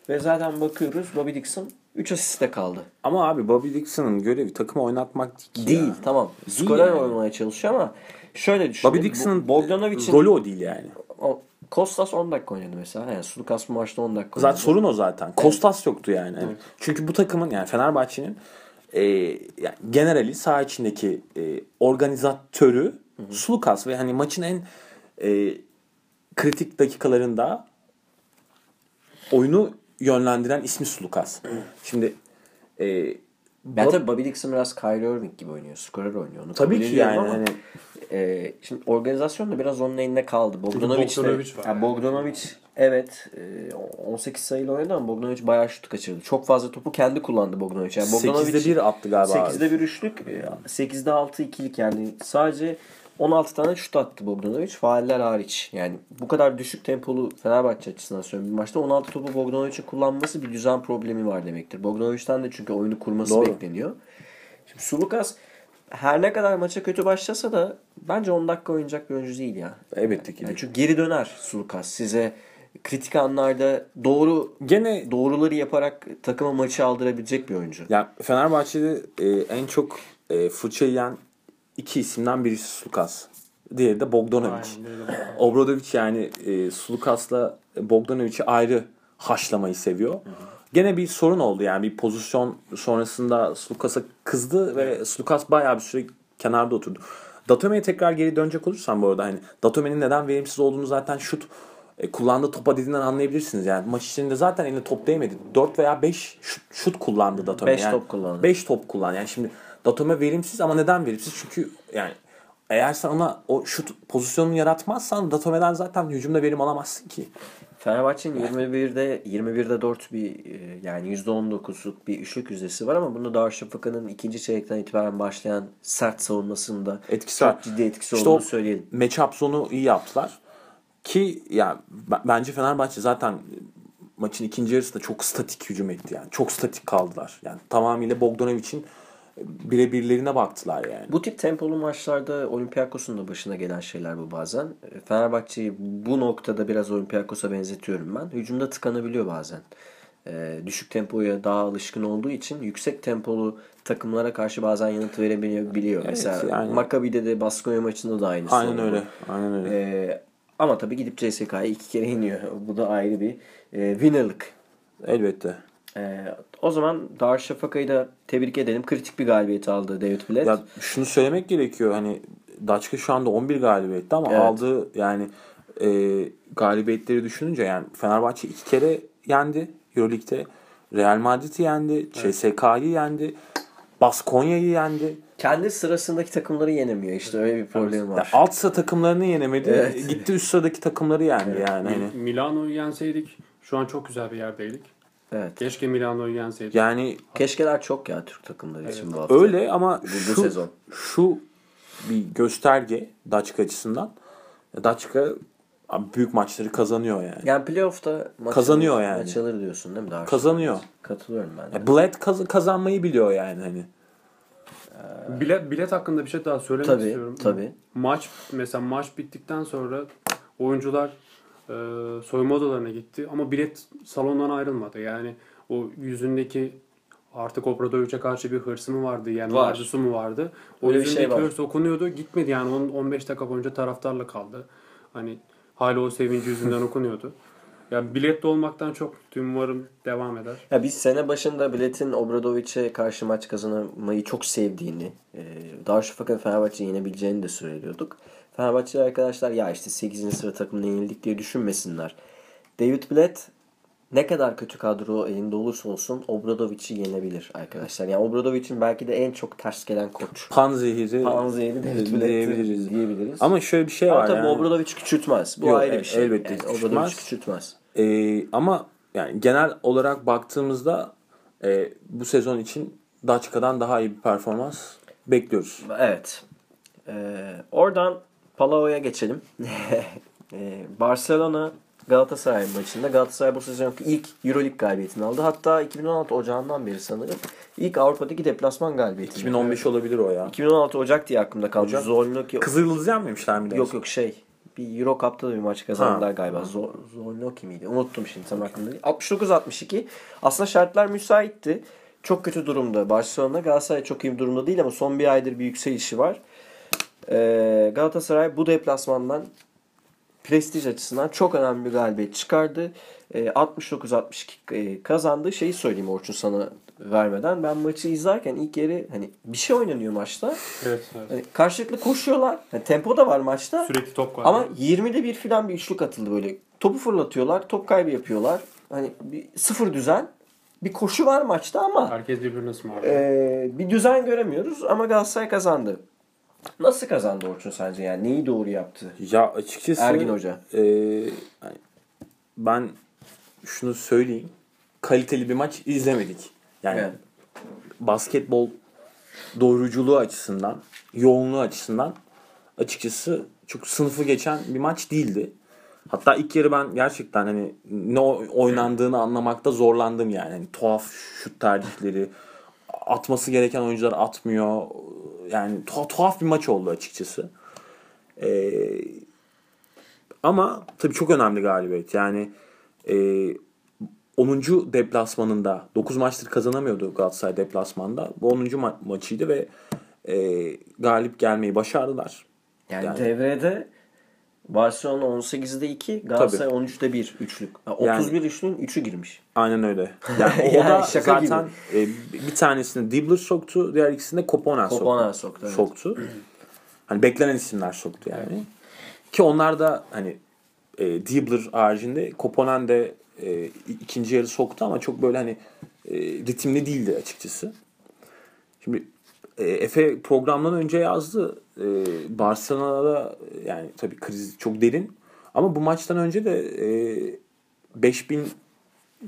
Ve zaten bakıyoruz Bobby Dixon 3 asiste kaldı. Ama abi Bobby Dixon'ın görevi takımı oynatmak değil. Değil ya. tamam. Skorer yani. olmaya çalışıyor ama şöyle düşün. Bobby Dixon'ın Bogdanovic'in rolü o değil yani. o- Kostas 10 dakika oynadı mesela. Yani Sulukas bu maçta 10 dakika Zaten oynadı. sorun o zaten. Kostas yoktu yani. Çünkü bu takımın yani Fenerbahçe'nin e, yani generali saha içindeki e, organizatörü Sulukas ve hani maçın en e, kritik dakikalarında oyunu yönlendiren ismi Sulukas. Şimdi e, Ben tabii Bobby Dixon biraz Kyrie Irving gibi oynuyor. Skorer oynuyor. Onu Tabii ki yani ama, hani- e, şimdi organizasyon da biraz onun elinde kaldı. Bogdanovic, de- Bogdanovic var yani. Bogdanovic evet e, 18 sayıyla oynadı ama Bogdanovic bayağı şut kaçırdı. Çok fazla topu kendi kullandı Bogdanovic. Yani Bogdanovic 8'de 1 attı galiba. 8'de 1 üçlük, e, 8'de 6 ikilik yani sadece 16 tane şut attı Bogdanovic. Faaller hariç. Yani bu kadar düşük tempolu Fenerbahçe açısından söylüyorum. Bir maçta 16 topu Bogdanovic'in kullanması bir düzen problemi var demektir. Bogdanovic'ten de çünkü oyunu kurması Doğru. bekleniyor. Şimdi Sulukas her ne kadar maça kötü başlasa da bence 10 dakika oynayacak bir oyuncu değil ya. Elbette ki. Yani değil. çünkü geri döner Sulukas. Size kritik anlarda doğru Gene doğruları yaparak takıma maçı aldırabilecek bir oyuncu. ya Fenerbahçe'de e, en çok e, fırça yiyen iki isimden birisi Sulukas. Diğeri de Bogdanovic. Obradovic yani e, Sulukas'la Bogdanovic'i ayrı haşlamayı seviyor. Gene bir sorun oldu yani bir pozisyon sonrasında Sulukas'a kızdı ve Sulukas bayağı bir süre kenarda oturdu. Datome'ye tekrar geri dönecek olursam bu arada hani Datome'nin neden verimsiz olduğunu zaten şut e, kullandığı topa dediğinden anlayabilirsiniz. Yani maç içinde zaten eline top değmedi. 4 veya 5 şut, şut kullandı Datome. Beş yani, top kullandı. 5 top kullandı. Yani şimdi Datome verimsiz ama neden verimsiz? Çünkü yani eğer sen ona o şut pozisyonunu yaratmazsan Datome'den zaten hücumda verim alamazsın ki. Fenerbahçe'nin 21'de 21'de 4 bir e, yani %19'luk bir üçlük yüzdesi var ama bunu Darüşşafaka'nın ikinci çeyrekten itibaren başlayan sert savunmasında Etkisi var. çok ciddi etkisi İşte olduğunu söyleyelim. matchup zonu iyi yaptılar. Ki ya b- bence Fenerbahçe zaten maçın ikinci yarısında çok statik hücum etti yani. Çok statik kaldılar. Yani tamamıyla Bogdanovic'in birebirlerine baktılar yani. Bu tip tempolu maçlarda Olympiakos'un da başına gelen şeyler bu bazen. Fenerbahçe'yi bu noktada biraz Olympiakos'a benzetiyorum ben. Hücumda tıkanabiliyor bazen. E, düşük tempoya daha alışkın olduğu için yüksek tempolu takımlara karşı bazen yanıt verebiliyor. Biliyor. Evet, Mesela yani- Maccabi'de de Baskonya maçında da aynısı Aynen oldu. öyle. Aynen öyle. E, ama tabii gidip CSK'ya iki kere iniyor. Bu da ayrı bir e, winner'lık. Elbette. E, o zaman Darüşşafaka'yı da tebrik edelim. Kritik bir galibiyet aldı David Blatt. Ya şunu söylemek gerekiyor hani Daçka şu anda 11 galibiyette ama Evet. aldığı yani e, galibiyetleri düşününce yani Fenerbahçe iki kere yendi Euroleague'de. Real Madrid'i yendi. CSK'yı yendi. Baskonya'yı yendi. Kendi sırasındaki takımları yenemiyor. İşte öyle bir problemi Ya var. alt sıra takımlarını yenemedi. Evet. Gitti üst sıradaki takımları yendi yani. Hani, Milano'yu yenseydik şu an çok güzel bir yerdeydik. Evet. Keşke Milano'yu yenseydik. yani Keşkeler çok ya Türk takımları için bu hafta. öyle ama bu şu, sezon. şu bir gösterge Daçka açısından. Daçka büyük maçları kazanıyor yani. Yani playoff'ta maç Kazanıyor alır, yani. Maç alır diyorsun değil mi? Daha Kazanıyor. Katılıyorum ben de. Ya Bled kaz- kazanmayı biliyor yani hani. Bilet, bilet hakkında bir şey daha söylemek Tabii, istiyorum. tabii. Maç mesela maç bittikten sonra oyuncular soyunma odalarına gitti ama bilet salondan ayrılmadı. Yani o yüzündeki artık Obradovic'e karşı bir hırsı mı vardı yani Var. arzusu mu vardı? O Öyle şey yüzündeki var. hırs okunuyordu. Gitmedi yani 10 15 dakika boyunca taraftarla kaldı. Hani hala o sevinci yüzünden okunuyordu. Ya biletli olmaktan çok mutluyum. Umarım devam eder. Ya biz sene başında Bilet'in Obradovic'e karşı maç kazanmayı çok sevdiğini, e, Darüşşafaka Fenerbahçe'yi yenebileceğini de söylüyorduk. Fenerbahçeli arkadaşlar ya işte 8. sıra takımına yenildik diye düşünmesinler. David Blatt ne kadar kötü kadro elinde olursa olsun Obradovic'i yenebilir arkadaşlar. Yani Obradovic'in belki de en çok ters gelen koç. Panzehiri Panzehiri David Blatt'ı diyebiliriz. diyebiliriz. Ama şöyle bir şey Ama var tabii yani. Obradovic küçültmez. Bu Yok, ayrı bir şey. elbette yani küçültmez. Obradovic küçültmez. Ee, ama yani genel olarak baktığımızda e, bu sezon için Daçka'dan daha iyi bir performans bekliyoruz. Evet. Ee, oradan Palao'ya geçelim. Ee, Barcelona Galatasaray maçında Galatasaray bu sezon ilk Euroleague galibiyetini aldı. Hatta 2016 Ocağı'ndan beri sanırım ilk Avrupa'daki deplasman galibiyeti. 2015 olabilir o ya. 2016 Ocak diye aklımda kaldı. Ocak. Zornoki Kızıldız yenmemişler mi? Yok yok şey bir Euro Cup'ta da bir maç kazandılar galiba. Zor, Zornoki miydi? Unuttum şimdi tam aklımda değil. 69-62. Aslında şartlar müsaitti. Çok kötü durumda. Barcelona Galatasaray çok iyi bir durumda değil ama son bir aydır bir yükselişi var. Ee, Galatasaray bu deplasmandan prestij açısından çok önemli bir galibiyet çıkardı. Ee, 69-62 e, kazandı. Şeyi söyleyeyim Orçun sana vermeden. Ben maçı izlerken ilk yeri hani bir şey oynanıyor maçta. Evet. evet. Hani karşılıklı koşuyorlar. Hani tempo da var maçta. Sürekli top var. Ama 20'de bir filan bir üçlük atıldı böyle. Topu fırlatıyorlar. Top kaybı yapıyorlar. Hani bir sıfır düzen. Bir koşu var maçta ama Herkes birbirine ısmarlıyor. e, bir düzen göremiyoruz. Ama Galatasaray kazandı. Nasıl kazandı Orçun sence yani? Neyi doğru yaptı? Ya açıkçası Ergin Hoca. e, ben şunu söyleyeyim. Kaliteli bir maç izlemedik. Yani Evet. basketbol doyuruculuğu açısından, yoğunluğu açısından açıkçası çok sınıfı geçen bir maç değildi. Hatta ilk yarı ben gerçekten hani ne oynandığını anlamakta zorlandım yani. yani tuhaf şut tercihleri, atması gereken oyuncular atmıyor. Yani tuhaf, tuhaf bir maç oldu açıkçası. Ee, ama tabii çok önemli galibiyet. Yani e, 10. deplasmanında 9 maçtır kazanamıyordu Galatasaray deplasmanda. Bu 10. Ma- maçıydı ve e, galip gelmeyi başardılar. Yani, yani devrede Barcelona 18'de 2, Galatasaray Tabii. 13'te 1 üçlük. Yani 31 yani, üçlüğün 3'ü girmiş. Aynen öyle. Yani, yani o da şaka zaten gibi. E, bir tanesini Dibbler soktu, diğer ikisini de Koponen soktu. Koponen soktu. Evet. soktu. hani beklenen isimler soktu yani. Evet. Ki onlar da hani e, Dibbler haricinde Koponen de e, ikinci yarı soktu ama çok böyle hani e, ritimli değildi açıkçası. Şimdi e, Efe programdan önce yazdı. E, Barcelona'da yani tabii kriz çok derin. Ama bu maçtan önce de e, 5000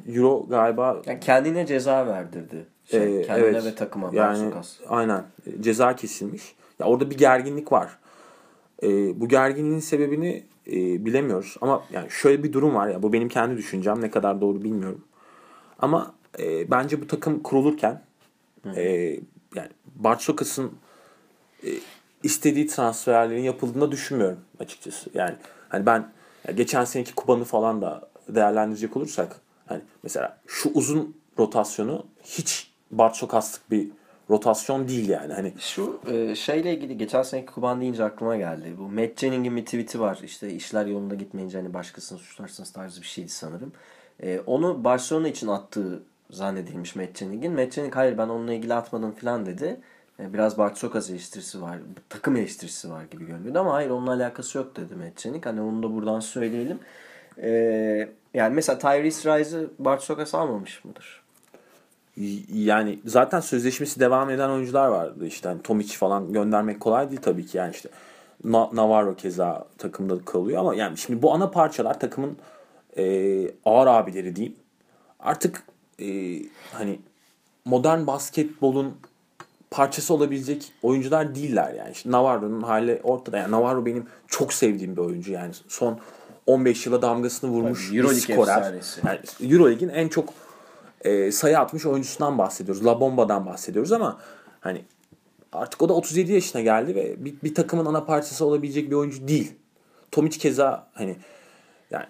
euro galiba yani kendine ceza verdirdi. Şey, ee, kendine evet, ve takıma. Yani, aynen. Ceza kesilmiş. Ya orada bir gerginlik var. E, bu gerginliğin sebebini e, bilemiyoruz. Ama yani şöyle bir durum var ya bu benim kendi düşüncem ne kadar doğru bilmiyorum. Ama e, bence bu takım kurulurken e, yani Barçokas'ın e, istediği transferlerin yapıldığını düşünmüyorum açıkçası. Yani hani ben geçen seneki Kuban'ı falan da değerlendirecek olursak hani mesela şu uzun rotasyonu hiç Barçokas'lık bir rotasyon değil yani. Hani şu e, şeyle ilgili geçen seneki Kuban deyince aklıma geldi. Bu Matt Jenning'in bir tweet'i var. İşte işler yolunda gitmeyince hani başkasını suçlarsınız tarzı bir şeydi sanırım. E, onu Barcelona için attığı zannedilmiş Matt Jenning'in. Matt Jenning hayır ben onunla ilgili atmadım falan dedi. E, biraz Bart Sokaz eleştirisi var. Takım eleştirisi var gibi görünüyordu ama hayır onunla alakası yok dedi Jenning. Hani onu da buradan söyleyelim. E, yani mesela Tyrese Rice'ı Bart Sokaz almamış mıdır? yani zaten sözleşmesi devam eden oyuncular vardı işte hani Tomic falan göndermek kolay değil tabii ki yani işte Navarro keza takımda kalıyor ama yani şimdi bu ana parçalar takımın e, ağır abileri diyeyim artık e, hani modern basketbolun parçası olabilecek oyuncular değiller yani. Şimdi Navarro'nun hali ortada. Yani Navarro benim çok sevdiğim bir oyuncu yani. Son 15 yıla damgasını vurmuş Euro bir skorer. Yani Euroleague'in en çok e, sayı atmış oyuncusundan bahsediyoruz. La Bomba'dan bahsediyoruz ama hani artık o da 37 yaşına geldi ve bir, bir takımın ana parçası olabilecek bir oyuncu değil. Tomic keza hani yani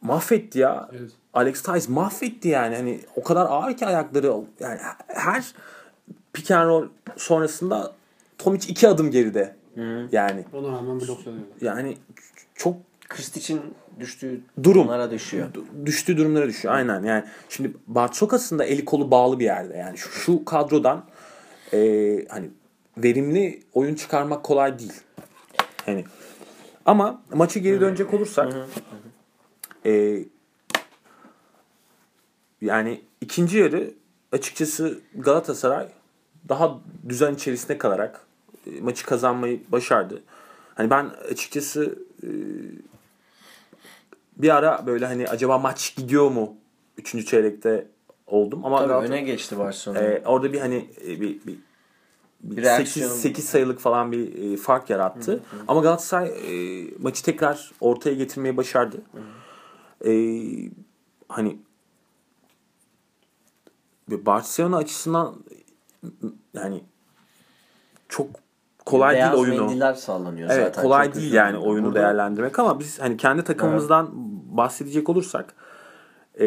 mahvetti ya. Evet. Alex Tice mahvetti yani. Hani o kadar ağır ki ayakları yani her pick and roll sonrasında Tomic iki adım geride. Hı. Yani. Ona rağmen bloklanıyor. Yani çok Kristic'in düştüğü Durum. durumlara düşüyor. Düştüğü durumlara düşüyor. Aynen. Yani şimdi Barçokas'ın da eli kolu bağlı bir yerde. Yani şu, şu kadrodan e, hani verimli oyun çıkarmak kolay değil. Hani ama maçı geri dönecek olursak e, yani ikinci yarı açıkçası Galatasaray daha düzen içerisinde kalarak e, maçı kazanmayı başardı. Hani ben açıkçası e, bir ara böyle hani acaba maç gidiyor mu? Üçüncü çeyrekte oldum. Ama Tabii öne geçti Barcelona. E, orada bir hani e, bir, bir, bir 8, 8 sayılık falan bir e, fark yarattı. Hı hı. Ama Galatasaray e, maçı tekrar ortaya getirmeyi başardı. Hı. E, hani Barcelona açısından yani çok kolay Beyaz değil oyunu. mendiller sallanıyor evet, zaten. kolay Çok değil yani oyunu Burada... değerlendirmek ama biz hani kendi takımımızdan evet. bahsedecek olursak e,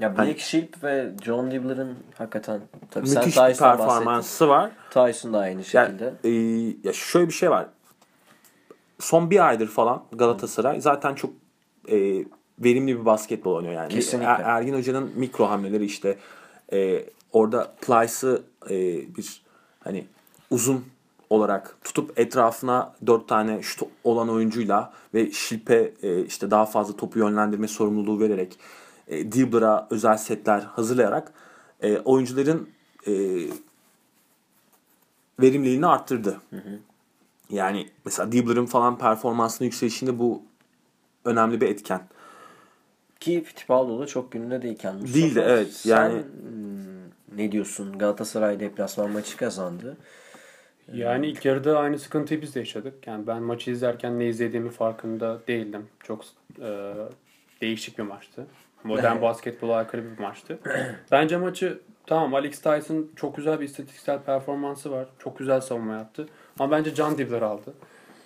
ya Blake hani, Sheep ve John Dibbler'ın hakikaten tabii müthiş sen bir performansı var. Tyson da aynı şekilde. Yani, e, ya şöyle bir şey var. Son bir aydır falan Galatasaray zaten çok e, verimli bir basketbol oynuyor yani. Kesinlikle. Er, Ergin Hoca'nın mikro hamleleri işte e, orada Plyce'ı e, bir hani uzun olarak tutup etrafına dört tane şut olan oyuncuyla ve Şilp'e e, işte daha fazla topu yönlendirme sorumluluğu vererek e, Dibbler'a özel setler hazırlayarak e, oyuncuların e, verimliliğini arttırdı. Hı hı. Yani mesela Dibbler'ın falan performansının yükselişinde bu önemli bir etken. Ki Fittipaldo da çok gününde değilken. Mustafa, Değildi evet. Sen yani ne diyorsun? Galatasaray deplasman maçı kazandı. Yani ilk yarıda aynı sıkıntıyı biz de yaşadık. Yani ben maçı izlerken ne izlediğimi farkında değildim. Çok e, değişik bir maçtı. Modern basketbola aykırı bir maçtı. Bence maçı tamam Alex Tyson çok güzel bir istatistiksel performansı var. Çok güzel savunma yaptı. Ama bence Can Dibler aldı.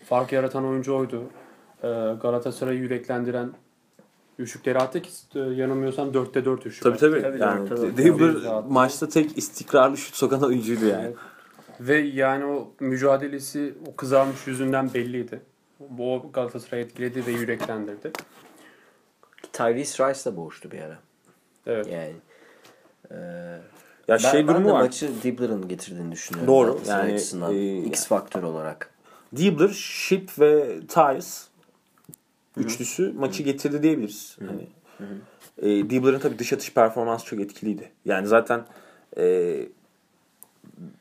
Fark yaratan oyuncu oydu. E, Galatasaray'ı yüreklendiren üçlükleri attı ki e, yanılmıyorsam 4'te 4 üçlük Tabii tabii. Tabii, yani tabii. Tabii. maçta tek istikrarlı şut sokan oyuncuydu yani. Evet. Ve yani o mücadelesi o kızarmış yüzünden belliydi. Bu Galatasaray'ı etkiledi ve yüreklendirdi. Tyrese Rice'la boğuştu bir ara. Evet. Yani. Ee, Ya ben, şey ben durumu de var. maçı Dibbler'ın getirdiğini düşünüyorum. Doğru. Yani, e, X faktör olarak. Dibbler, Ship ve Tyus üçlüsü maçı getirdi diyebiliriz. Hani e, Dibbler'ın tabii dış atış performansı çok etkiliydi. Yani zaten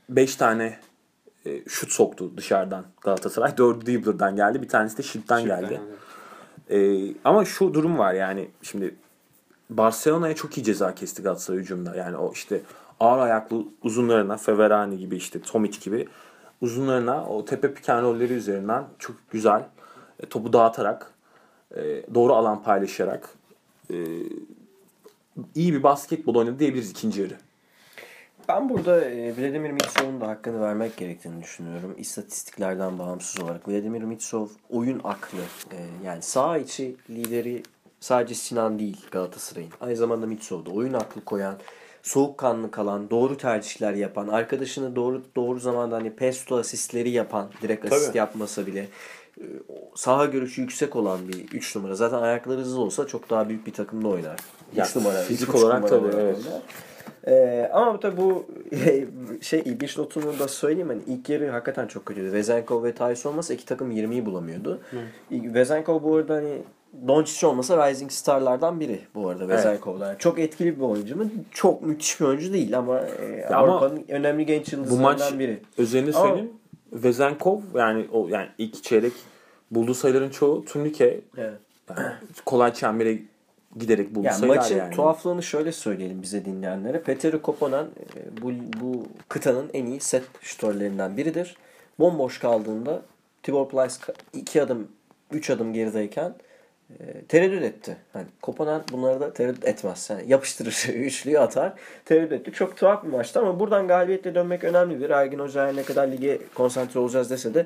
5 tane e, şut soktu dışarıdan Galatasaray. 4'ü Dibbler'dan geldi. Bir tanesi de Ship'ten geldi. Ee, ama şu durum var yani şimdi Barcelona'ya çok iyi ceza kesti Galatasaray hücumda. Yani o işte ağır ayaklı uzunlarına Feverani gibi işte Tomic gibi uzunlarına o tepe piken rolleri üzerinden çok güzel e, topu dağıtarak e, doğru alan paylaşarak e, iyi bir basketbol oynadı diyebiliriz ikinci yarı. Ben burada e, Vladimir Mitsov'un da hakkını vermek gerektiğini düşünüyorum. İstatistiklerden bağımsız olarak. Vladimir Mitsov oyun aklı. yani sağ içi lideri sadece Sinan değil Galatasaray'ın. Aynı zamanda Mitsov'da oyun aklı koyan, soğukkanlı kalan, doğru tercihler yapan, arkadaşını doğru doğru zamanda hani pesto asistleri yapan, direkt asist Tabii. yapmasa bile saha görüşü yüksek olan bir 3 numara. Zaten ayakları hızlı olsa çok daha büyük bir takımda oynar. 3 Ya, numara. fizik olarak numara tabii, evet. oynar. Ee, ama tabii bu şey ilginç notumu da söyleyeyim. Hani ilk yarı hakikaten çok kötüydü. Vezenkov ve Tyson olmasa iki takım 20'yi bulamıyordu. Vezenkov bu arada hani Doncic olmasa Rising Star'lardan biri bu arada Vezenkov'da. Yani çok etkili bir oyuncu mu? Çok müthiş bir oyuncu değil ama, e, ama Avrupa'nın önemli genç Bu yıldızlarından maç biri. özelini Ama- söyleyeyim. Vezenkov yani o yani ilk çeyrek bulduğu sayıların çoğu turnike Evet. yani kolay çembere giderek bulduğu Yani sayılar maçın yani. tuhaflığını şöyle söyleyelim bize dinleyenlere. Peter Koponen e, bu, bu kıtanın en iyi set şutörlerinden biridir. Bomboş kaldığında Tibor Plyce iki adım, üç adım gerideyken e, tereddüt etti. Yani Koponen bunları da tereddüt etmez. Yani yapıştırır, üçlüyü atar. Tereddüt etti. Çok tuhaf bir maçtı ama buradan galibiyetle dönmek önemlidir. Ergin Hoca her ne kadar lige konsantre olacağız dese de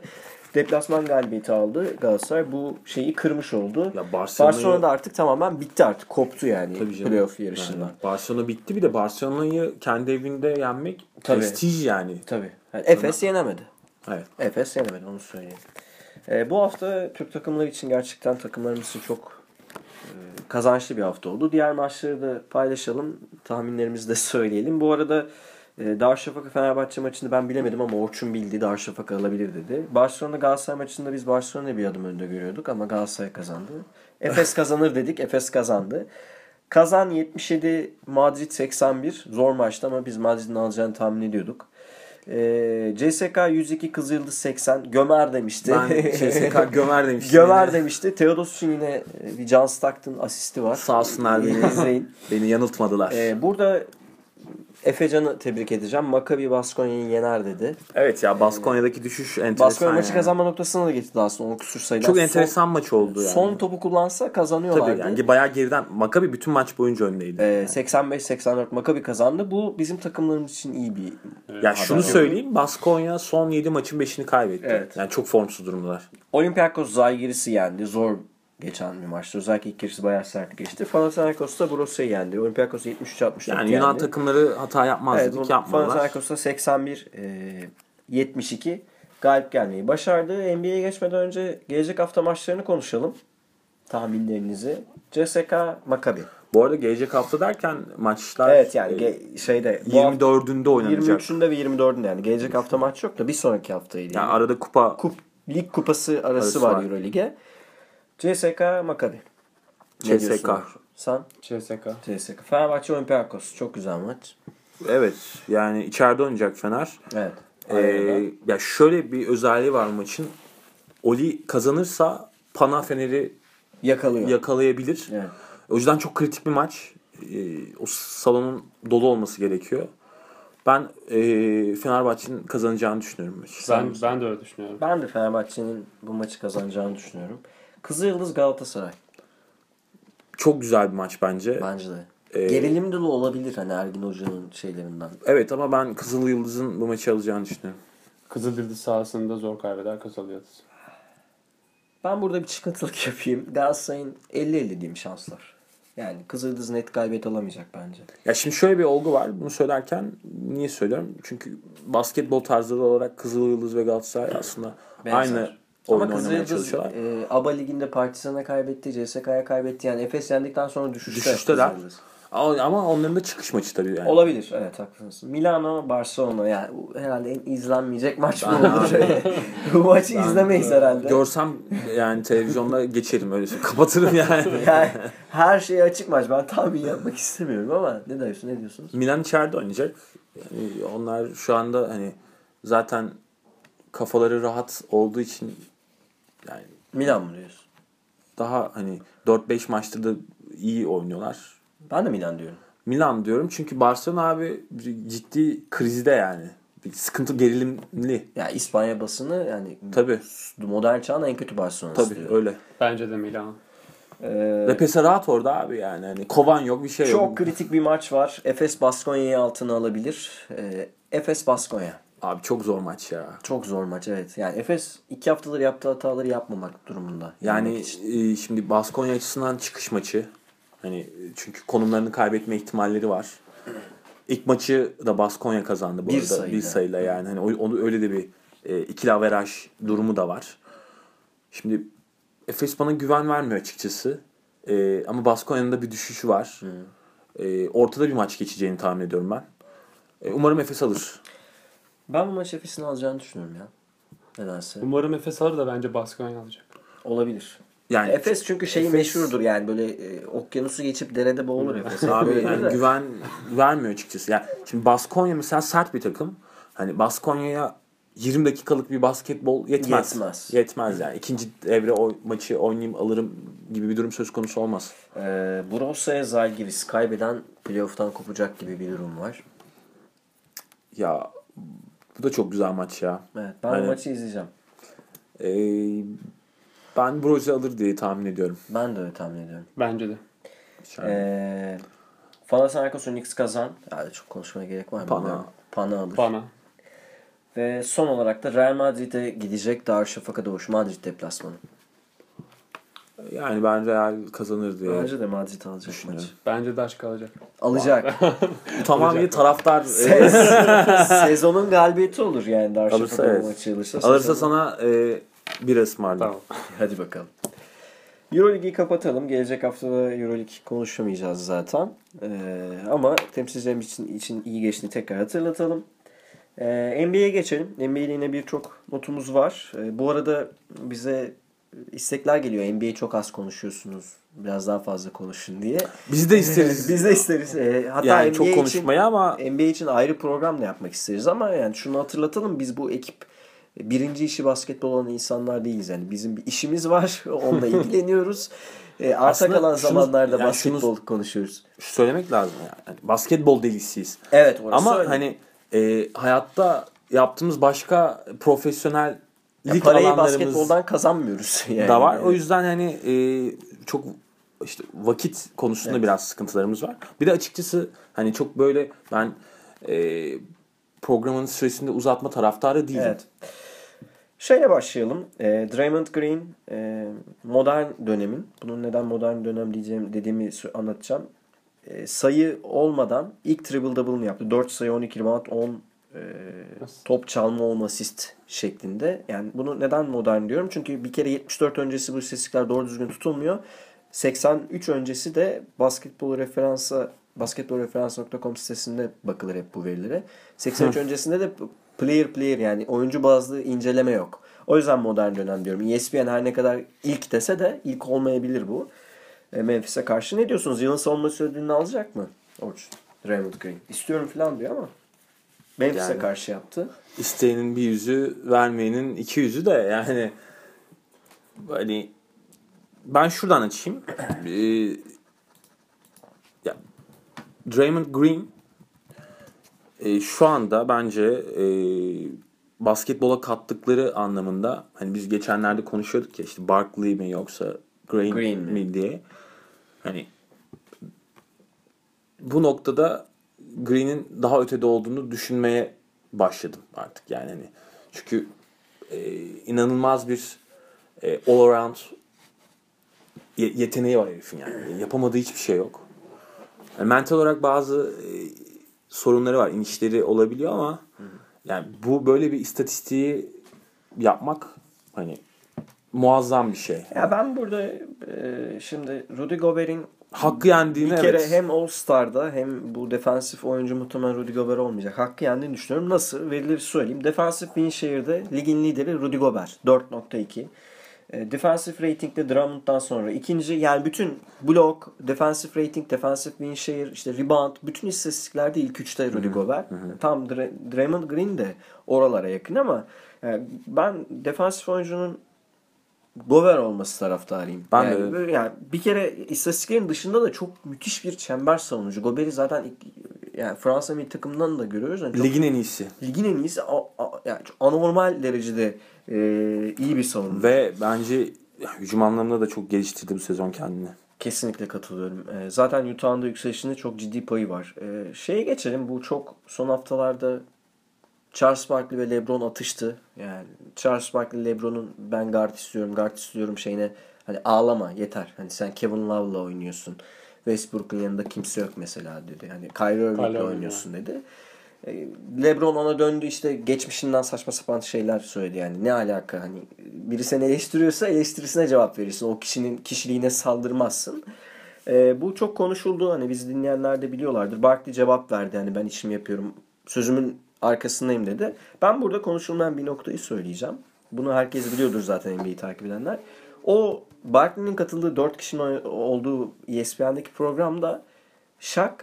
deplasman galibiyeti aldı Galatasaray. Bu şeyi kırmış oldu. Ya Barcelona'yı Barcelona'da artık tamamen bitti artık. Koptu yani playoff yarışından. yani Barcelona bitti bir de Barcelona'yı kendi evinde yenmek Tabii. prestij yani. Tabii. Yani Efes yenemedi. Evet. Efes yenemedi onu söyleyeyim. Ee, bu hafta Türk takımları için gerçekten takımlarımız için çok e, kazançlı bir hafta oldu. Diğer maçları da paylaşalım. Tahminlerimizi de söyleyelim. Bu arada e, Darüşşafaka Fenerbahçe maçını ben bilemedim ama Orçun bildi. Darüşşafaka alabilir dedi. Barcelona Galatasaray maçında biz Barcelona'yı bir adım önde görüyorduk ama Galatasaray kazandı. Efes kazanır dedik. Efes kazandı. Kazan 77, Madrid 81. Zor maçtı ama biz Madrid'in alacağını tahmin ediyorduk. Ee, CSK 102, Kızıldız 80. Gömer demişti. Ben CSK Gömer demiştim. Gömer yine. demişti. Teodosic'in yine e, bir John Stockton asisti var. Sağ olsunlar beni. İzleyin. Beni yanıltmadılar. Ee, burada Efecan'ı tebrik edeceğim. Maccabi Baskonya'yı yener dedi. evet ya Baskonya'daki düşüş enteresan. Baskonya maçı yani. kazanma noktasına da getirdi aslında. O küsur sayılar. Çok Son- enteresan maç oldu yani. Son topu kullansa kazanıyorlardı. Tabii yani bayağı geriden. Maccabi bütün maç boyunca öndeydi. Ee, 85-84 Maccabi kazandı. Bu bizim takımlarımız için iyi bir Evet, ya şunu söyleyeyim. Baskonya son 7 maçın 5'ini kaybetti. Evet. Yani çok formsuz durumdalar. Olympiakos Zalgiris'i yendi. Zor geçen bir maçtı. Özellikle ilk yarısı bayağı sert geçti. Panathinaikos da Brosya'yı yendi. Olympiakos 73-64 Yani yendi. Yunan takımları hata yapmaz Evet, dedik yapmadılar. Panathinaikos'ta 81 e, 72 galip gelmeyi başardı. NBA'ye geçmeden önce gelecek hafta maçlarını konuşalım. Tahminlerinizi. CSK Maccabi. Bu arada gelecek hafta derken maçlar Evet yani e, şeyde bu hafta 24'ünde oynanacak. 23'ünde ve 24'ünde yani. Gelecek hafta maç yok da bir sonraki haftaydı. Yani arada kupa Kup, lig kupası arası, Arası var, var. Eurolig'e. CSK Maccabi. Ne CSK. diyorsun? Sen? CSK. CSK. Fenerbahçe Olympiakos. Çok güzel maç. evet yani içeride oynayacak Fener. Evet. Ee, ya şöyle bir özelliği var maçın. Oli kazanırsa Pana Fener'i Yakalıyor. yakalayabilir. Evet. O yüzden çok kritik bir maç. Ee, o salonun dolu olması gerekiyor. Ben e, Fenerbahçe'nin kazanacağını düşünüyorum. maçı. Ben, ben de öyle düşünüyorum. Ben de Fenerbahçe'nin bu maçı kazanacağını düşünüyorum. Kızılyıldız Galatasaray. Çok güzel bir maç bence. Bence de. Ee, Gerilim dolu olabilir hani Ergin Hoca'nın şeylerinden. Evet ama ben Kızıl Yıldız'ın bu maçı alacağını düşünüyorum. Kızılyıldız sahasında zor kaybeder Kızılyıldız. Ben burada bir çıkıntılık yapayım. Galatasaray'ın 50-50 diyeyim şanslar. Yani Kızıldız net galibiyet alamayacak bence. Ya şimdi şöyle bir olgu var. Bunu söylerken niye söylüyorum? Çünkü basketbol tarzları olarak Kızıl Yıldız ve Galatasaray aslında Benzer. aynı Ama oynamaya çalışıyorlar. e, ABA Ligi'nde Partizan'a kaybetti, CSK'ya kaybetti. Yani Efes yendikten sonra düşüşte. Düşüşteler. Ama onların da çıkış maçı tabii yani. Olabilir. Evet haklısın. Milano, Barcelona yani herhalde en izlenmeyecek maç mı Ben olur? bu maçı izlemeyiz herhalde. Görsem yani televizyonda geçerim öyle şey. Kapatırım yani. yani her şey açık maç. Ben tahmin yapmak istemiyorum ama ne diyorsun? Ne diyorsunuz? Milan içeride oynayacak. Yani onlar şu anda hani zaten kafaları rahat olduğu için yani Milan mı diyorsun? daha hani 4-5 maçtır da iyi oynuyorlar. Ben de Milan diyorum. Milan diyorum çünkü Barcelona abi ciddi krizde yani. Bir sıkıntı gerilimli. Ya İspanya basını yani Tabii. modern çağın en kötü Barcelona'sı Tabii diyor. öyle. Bence de Milan. Ee, Repese rahat orada abi yani. Hani kovan yok bir şey yok. çok kritik bir maç var. Efes Baskonya'yı altına alabilir. Ee, Efes Baskonya. Abi çok zor maç ya. Çok zor maç evet. Yani Efes iki haftadır yaptığı hataları yapmamak durumunda. Yani e, şimdi Baskonya açısından çıkış maçı. Hani e, çünkü konumlarını kaybetme ihtimalleri var. İlk maçı da Baskonya kazandı bu Bir arada. sayıyla. Bir sayıyla yani. Hani onu öyle de bir e, ikili averaj durumu da var. Şimdi Efes bana güven vermiyor açıkçası. E, ama Baskonya'nın da bir düşüşü var. E, ortada bir maç geçeceğini tahmin ediyorum ben. E, umarım Efes alır. Ben bu maç Efes'in alacağını düşünüyorum ya. Nedense. Umarım Efes alır da bence Baskonya alacak. Olabilir. Yani Efes çünkü şeyi Efes- meşhurdur yani böyle e, okyanusu geçip derede boğulur Efes. Abi yani güven vermiyor açıkçası. Yani şimdi Baskonya mesela sert bir takım. Hani Baskonya'ya 20 dakikalık bir basketbol yetmez. Yetmez. Yetmez yani. İkinci evre o maçı oynayayım alırım gibi bir durum söz konusu olmaz. Ee, Brossa'ya Zalgiris kaybeden playoff'tan kopacak gibi bir durum var. Ya bu da çok güzel maç ya. Evet, ben Aynen. bu maçı izleyeceğim. Ee, ben Broze alır diye tahmin ediyorum. Ben de öyle tahmin ediyorum. Bence de. Yani Ee, Panathinaikos Unix kazan. Yani çok konuşmaya gerek var mı? Pana. Pana alır. Bana. Ve son olarak da Real Madrid'e gidecek Darüşşafaka Doğuş Madrid deplasmanı. Yani ben Real kazanır diye. Bence de Madrid alacak maçı. Bence Daşka alacak. Alacak. Tamamıyla taraftar e, Se- Sezonun galibiyeti olur yani alırsa Darüşşafaka evet. maçı alırsa. Alırsa sezonun- sana e, bir ısmarlayayım. Tamam. Hadi bakalım. Euroligi kapatalım. Gelecek hafta da Euroleague konuşamayacağız zaten. Ee, ama temsilcilerimiz için, için iyi geçtiğini tekrar hatırlatalım. Ee, NBA'ye geçelim. NBA'de yine birçok notumuz var. Ee, bu arada bize istekler geliyor. NBA'yi çok az konuşuyorsunuz. Biraz daha fazla konuşun diye. Biz de isteriz. Biz de isteriz. Ee, hatta yani NBA çok için- konuşmayı ama NBA için ayrı program da yapmak isteriz ama yani şunu hatırlatalım biz bu ekip birinci işi basketbol olan insanlar değiliz yani bizim bir işimiz var onunla ilgileniyoruz. E, arta Aslında kalan şunu- zamanlarda yani basketbol şunu- konuşuyoruz. şu söylemek lazım yani. Basketbol delisiyiz. Evet orası Ama öyle. hani e, hayatta yaptığımız başka profesyonel Ya lig parayı basketboldan kazanmıyoruz yani. da var. O yüzden hani e, çok işte vakit konusunda Evet. biraz sıkıntılarımız var. Bir de açıkçası hani çok böyle ben e, programın süresinde uzatma taraftarı değilim. Evet. Şeyle başlayalım. E, Draymond Green e, modern dönemin, bunun neden modern dönem diyeceğim dediğimi anlatacağım. E, sayı olmadan ilk triple double'ını yaptı. 4 sayı, 12 rebound, 10 e, top çalma, 10 asist şeklinde. Yani bunu neden modern diyorum? Çünkü bir kere 74 öncesi bu istatistikler doğru düzgün tutulmuyor. 83 öncesi de basketbol referansa basketbolreferans.com sitesinde bakılır hep bu verilere. 83 öncesinde de player player yani oyuncu bazlı inceleme yok. O yüzden modern dönem diyorum. ESPN her ne kadar ilk dese de ilk olmayabilir bu. E, Memphis'e karşı ne diyorsunuz? Yılın savunması ödülünü alacak mı? Orçun. Raymond Green. İstiyorum falan diyor ama Memphis'e Yani. karşı yaptı. İsteyenin bir yüzü, vermeyenin iki yüzü de yani hani ben şuradan açayım. Ee, ya Draymond Green e, şu anda bence e, basketbola kattıkları anlamında hani biz geçenlerde konuşuyorduk ya işte Barkley mi yoksa Green, Green mi? mi diye. Hani bu noktada Green'in daha ötede olduğunu düşünmeye başladım artık yani hani çünkü e, inanılmaz bir e, all around ye- yeteneği var herifin yani. Yapamadığı hiçbir şey yok. Yani mental olarak bazı e, sorunları var. inişleri olabiliyor ama yani bu böyle bir istatistiği yapmak hani muazzam bir şey. Ya ben burada e, şimdi Rudy Gobert'in Hakkı yendiğini bir kere evet. hem All Star'da hem bu defansif oyuncu muhtemelen Rudy Gobert olmayacak. Hakkı yendiğini düşünüyorum. Nasıl? Verileri söyleyeyim. Defansif win share'de ligin lideri Rudy Gobert. 4.2. E, defensive rating'de Drummond'dan sonra ikinci yani bütün blok, defensive rating, defensive win share, işte rebound bütün istatistiklerde ilk üçte Rudy Gobert. Tam Dra- Draymond Green de oralara yakın ama yani ben defansif oyuncunun Gover olması taraftarıyım. Ben yani, de. böyle yani bir kere istatistiklerin dışında da çok müthiş bir çember savunucu. Gober'i zaten ilk- yani Fransa milli takımından da görüyoruz. Yani çok- Ligin en iyisi. ligin en iyisi a- a- yani anormal derecede e, iyi bir savunucu. Ve bence hücum anlamında da çok geliştirdi bu sezon kendini. Kesinlikle katılıyorum. E, zaten Utah'ın da yükselişinde çok ciddi payı var. E, şeye geçelim. Bu çok son haftalarda Charles Barkley ve LeBron atıştı. Yani Charles Barkley LeBron'un ben guard istiyorum, guard istiyorum şeyine hani ağlama yeter. Hani sen Kevin Love'la oynuyorsun. Westbrook'un yanında kimse yok mesela dedi. Hani Kyrie Irving'le oynuyorsun dedi. E, LeBron ona döndü işte geçmişinden saçma sapan şeyler söyledi yani. Ne alaka hani biri seni eleştiriyorsa eleştirisine cevap verirsin. O kişinin kişiliğine saldırmazsın. E, bu çok konuşuldu. Hani biz dinleyenler de biliyorlardır. Barkley cevap verdi. Hani ben işimi yapıyorum. Sözümün arkasındayım dedi. Ben burada konuşulmayan bir noktayı söyleyeceğim. Bunu herkes biliyordur zaten NBA'yi takip edenler. O Barkley'nin katıldığı 4 kişinin olduğu ESPN'deki programda Shaq,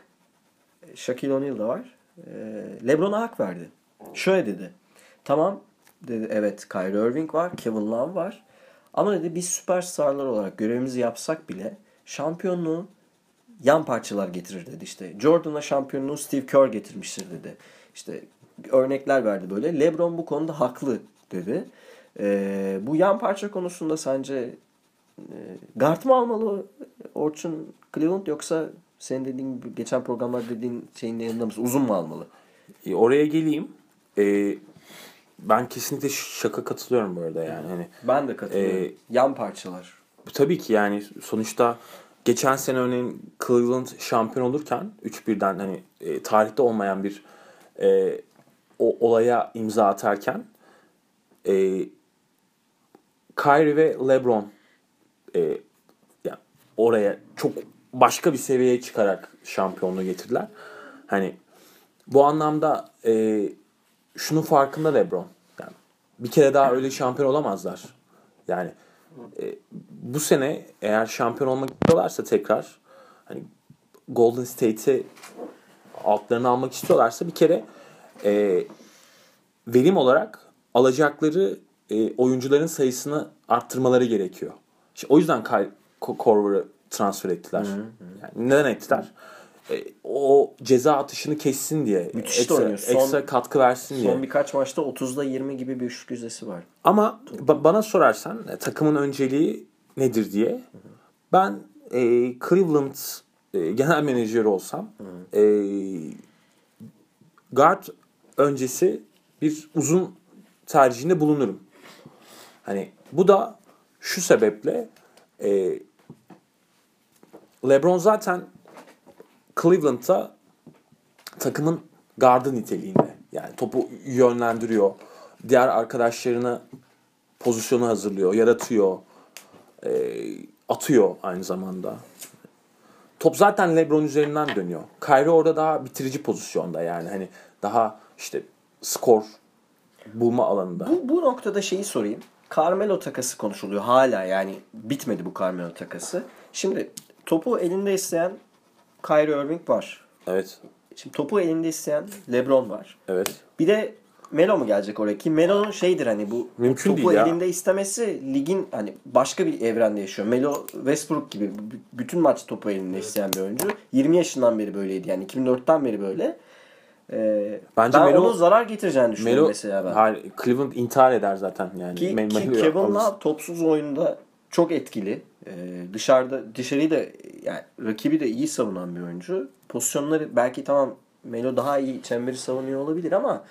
Shaquille O'Neal da var. e, LeBron'a hak verdi. Şöyle dedi. Tamam dedi evet Kyrie Irving var, Kevin Love var. Ama dedi biz süperstarlar olarak görevimizi yapsak bile şampiyonluğu yan parçalar getirir dedi işte. Jordan'a şampiyonluğu Steve Kerr getirmiştir dedi. İşte örnekler verdi böyle. LeBron bu konuda haklı dedi. Ee, bu yan parça konusunda sence e, guard mı almalı Orçun Cleveland yoksa senin dediğin gibi geçen programlarda dediğin şeyin yanında mısın? Uzun mu almalı? E, oraya geleyim. E, ben kesinlikle şaka katılıyorum bu arada yani. Hani Ben de katılıyorum. Ee, yan parçalar. tabii ki yani sonuçta geçen sene örneğin Cleveland şampiyon olurken 3-1'den hani e, tarihte olmayan bir e, o olaya imza atarken e, Kyrie ve LeBron e, yani oraya çok başka bir seviyeye çıkarak şampiyonluğu getirdiler. Hani bu anlamda e, şunun farkında LeBron. Yani bir kere daha öyle şampiyon olamazlar. Yani e, bu sene eğer şampiyon olmak istiyorlarsa tekrar hani Golden State'i altlarını almak istiyorlarsa bir kere e, verim olarak alacakları e, oyuncuların sayısını arttırmaları gerekiyor. İşte o yüzden Kyle Ko- Korver'ı transfer ettiler. Yani neden ettiler? E, o ceza atışını kessin diye. Müthiş ekstra, oynuyor. Son- ekstra katkı versin diye. Son birkaç maçta 30'da 20 gibi bir üçlük yüzdesi var. Ama ba- bana sorarsan e, takımın önceliği nedir diye ben e, Cleveland e, genel menajeri olsam e, guard öncesi bir uzun tercihinde bulunurum. Hani bu da şu sebeple e, LeBron zaten Cleveland'da takımın gardı niteliğinde. Yani topu yönlendiriyor. Diğer arkadaşlarını pozisyonu hazırlıyor, yaratıyor, e, atıyor aynı zamanda. Top zaten LeBron üzerinden dönüyor. Kyrie orada daha bitirici pozisyonda yani hani daha işte skor bulma alanında. Bu, bu noktada şeyi sorayım. Carmelo takası konuşuluyor hala yani bitmedi bu Carmelo takası. Şimdi topu elinde isteyen Kyrie Irving var. Evet. Şimdi topu elinde isteyen LeBron var. Evet. Bir de Melo mu gelecek oraya ki Melo'nun şeydir hani bu Mümkün topu elinde istemesi ligin hani başka bir evrende yaşıyor. Melo Westbrook gibi bütün maç topu elinde isteyen bir oyuncu. 20 yaşından beri böyleydi yani 2004'ten beri böyle. Ee, Bence ben Melo- onun zarar getireceğini düşünüyorum Melo, mesela ben. hayır, Cleveland intihar eder zaten yani. Ki, Me- ki Melo Kevin alırsın. Love topsuz oyunda çok etkili. Ee, dışarıda dışarıyı da yani rakibi de iyi savunan bir oyuncu. Pozisyonları belki tamam Melo daha iyi çemberi savunuyor olabilir ama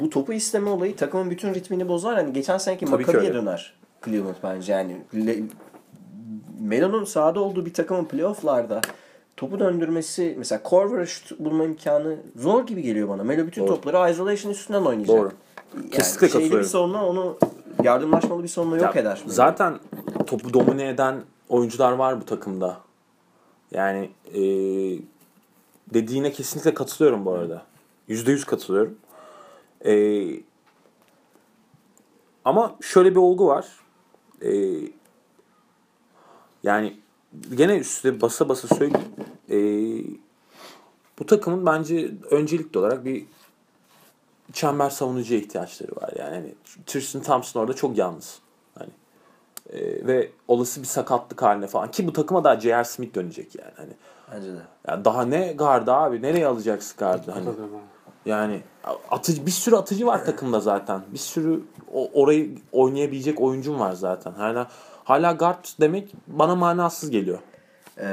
bu topu isteme olayı takımın bütün ritmini bozar. Hani geçen seneki ki öyle. döner Cleveland bence. Yani Melo'nun sahada olduğu bir takımın playofflarda topu döndürmesi mesela Corver'a şut bulma imkanı zor gibi geliyor bana. Melo bütün Doğru. topları isolation üstünden oynayacak. Doğru. Yani Kesinlikle şeyli bir katılıyorum. savunma onu yardımlaşmalı bir savunma yok Ya, eder. Zaten topu domine eden oyuncular var bu takımda. Yani e, dediğine kesinlikle katılıyorum bu arada. Yüzde yüz katılıyorum. E, ama şöyle bir olgu var. E, yani gene üstte basa basa söyleyeyim. E, bu takımın bence öncelikli olarak bir çember savunucuya ihtiyaçları var. Yani hani Tristan Thompson orada çok yalnız. Hani e, ve olası bir sakatlık haline falan ki bu takıma daha J.R. Smith dönecek yani. Hani Bence de. ya daha ne gardı abi? Nereye alacaksın gardı hani? Yani atıcı bir sürü atıcı var takımda zaten. Bir sürü o- orayı oynayabilecek oyuncum var zaten. Hala hala guard demek bana manasız geliyor. Ee,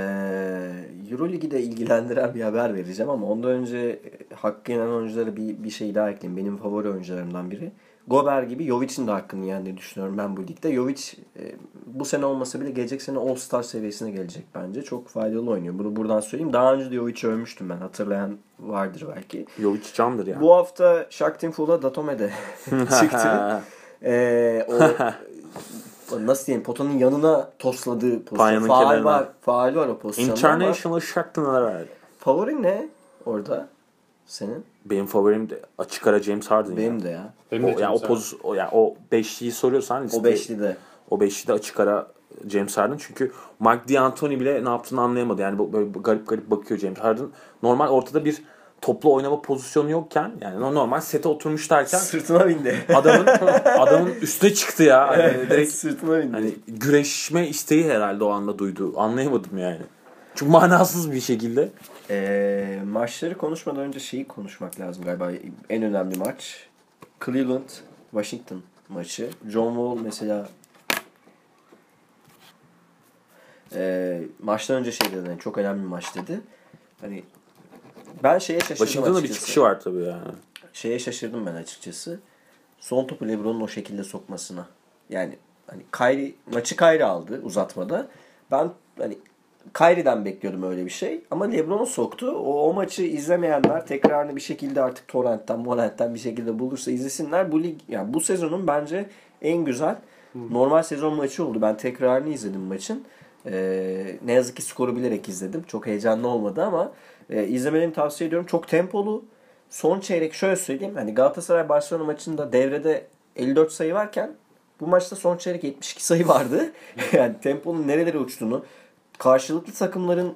Euroligi de ilgilendiren bir haber vereceğim ama ondan önce e, hakkı yenen oyunculara bir, bir şey daha ekleyeyim. Benim favori oyuncularımdan biri. Gober gibi Jovic'in de hakkını yendiğini düşünüyorum ben bu ligde. Jovic e, bu sene olmasa bile gelecek sene All-Star seviyesine gelecek bence. Çok faydalı oynuyor. Bunu buradan söyleyeyim. Daha önce de Jovic'i övmüştüm ben. Hatırlayan vardır belki. Jovic candır yani. Bu hafta Shaktin Full'a Datome'de çıktı. Ee, o nasıl diyeyim potanın yanına tosladığı pozisyon. Panyanın Faal kenarına. var. Faal var o pozisyonda International Shakhtar'lar var. favori ne orada senin? Benim favorim de açık ara James Harden. ya. Benim de ya. Benim O, de yani o poz o yani o beşliyi soruyorsan O liste- beşlide. o beşli de açık ara James Harden çünkü Mike D'Antoni bile ne yaptığını anlayamadı. Yani böyle garip garip bakıyor James Harden. Normal ortada bir toplu oynama pozisyonu yokken yani normal sete oturmuşlarken Sırtına bindi. adamın adamın üstüne çıktı ya. Hani direkt sırtına bindi. hani güreşme isteği herhalde o anda duydu. Anlayamadım yani. Çok manasız bir şekilde. Ee, maçları konuşmadan önce şeyi konuşmak lazım galiba. En önemli maç. Cleveland Washington maçı. John Wall mesela e, maçtan önce şey dedi. yani çok önemli bir maç dedi. Hani ben şeye şaşırdım Washington'da bir açıkçası. çıkışı var tabii yani. Şeye şaşırdım ben açıkçası. Son topu LeBron'un o şekilde sokmasına. Yani hani Kyrie maçı Kyrie aldı uzatmada. Ben hani Kyrie'den bekliyordum öyle bir şey. Ama LeBron soktu. O, o maçı izlemeyenler tekrarını bir şekilde artık torrentten, morrentten bir şekilde bulursa izlesinler. Bu lig yani bu sezonun bence en güzel normal sezon maçı oldu. Ben tekrarını izledim maçın. Ee, ne yazık ki skoru bilerek izledim. Çok heyecanlı olmadı ama e, izlemeni tavsiye ediyorum. Çok tempolu. Son çeyrek şöyle söyleyeyim. Hani Galatasaray Barcelona maçında devrede 54 sayı varken bu maçta son çeyrek 72 sayı vardı. yani temponun nerelere uçtuğunu, karşılıklı takımların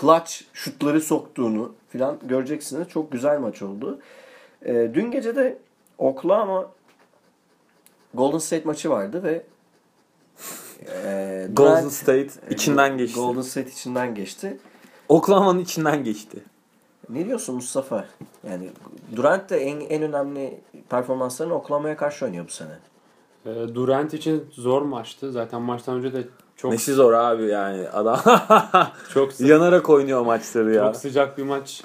clutch şutları soktuğunu filan göreceksiniz. Çok güzel maç oldu. Ee, dün gece de Oklahoma Golden State maçı vardı ve e, Golden State içinden geçti. Golden State içinden geçti. Oklahoma'nın içinden geçti. Ne diyorsun Mustafa? Yani Durant de en, en önemli performanslarını Oklahoma'ya karşı oynuyor bu sene. Ee, Durant için zor maçtı. Zaten maçtan önce de çok Nesi zor abi yani adam çok sı- yanarak oynuyor maçları ya. çok sıcak bir maç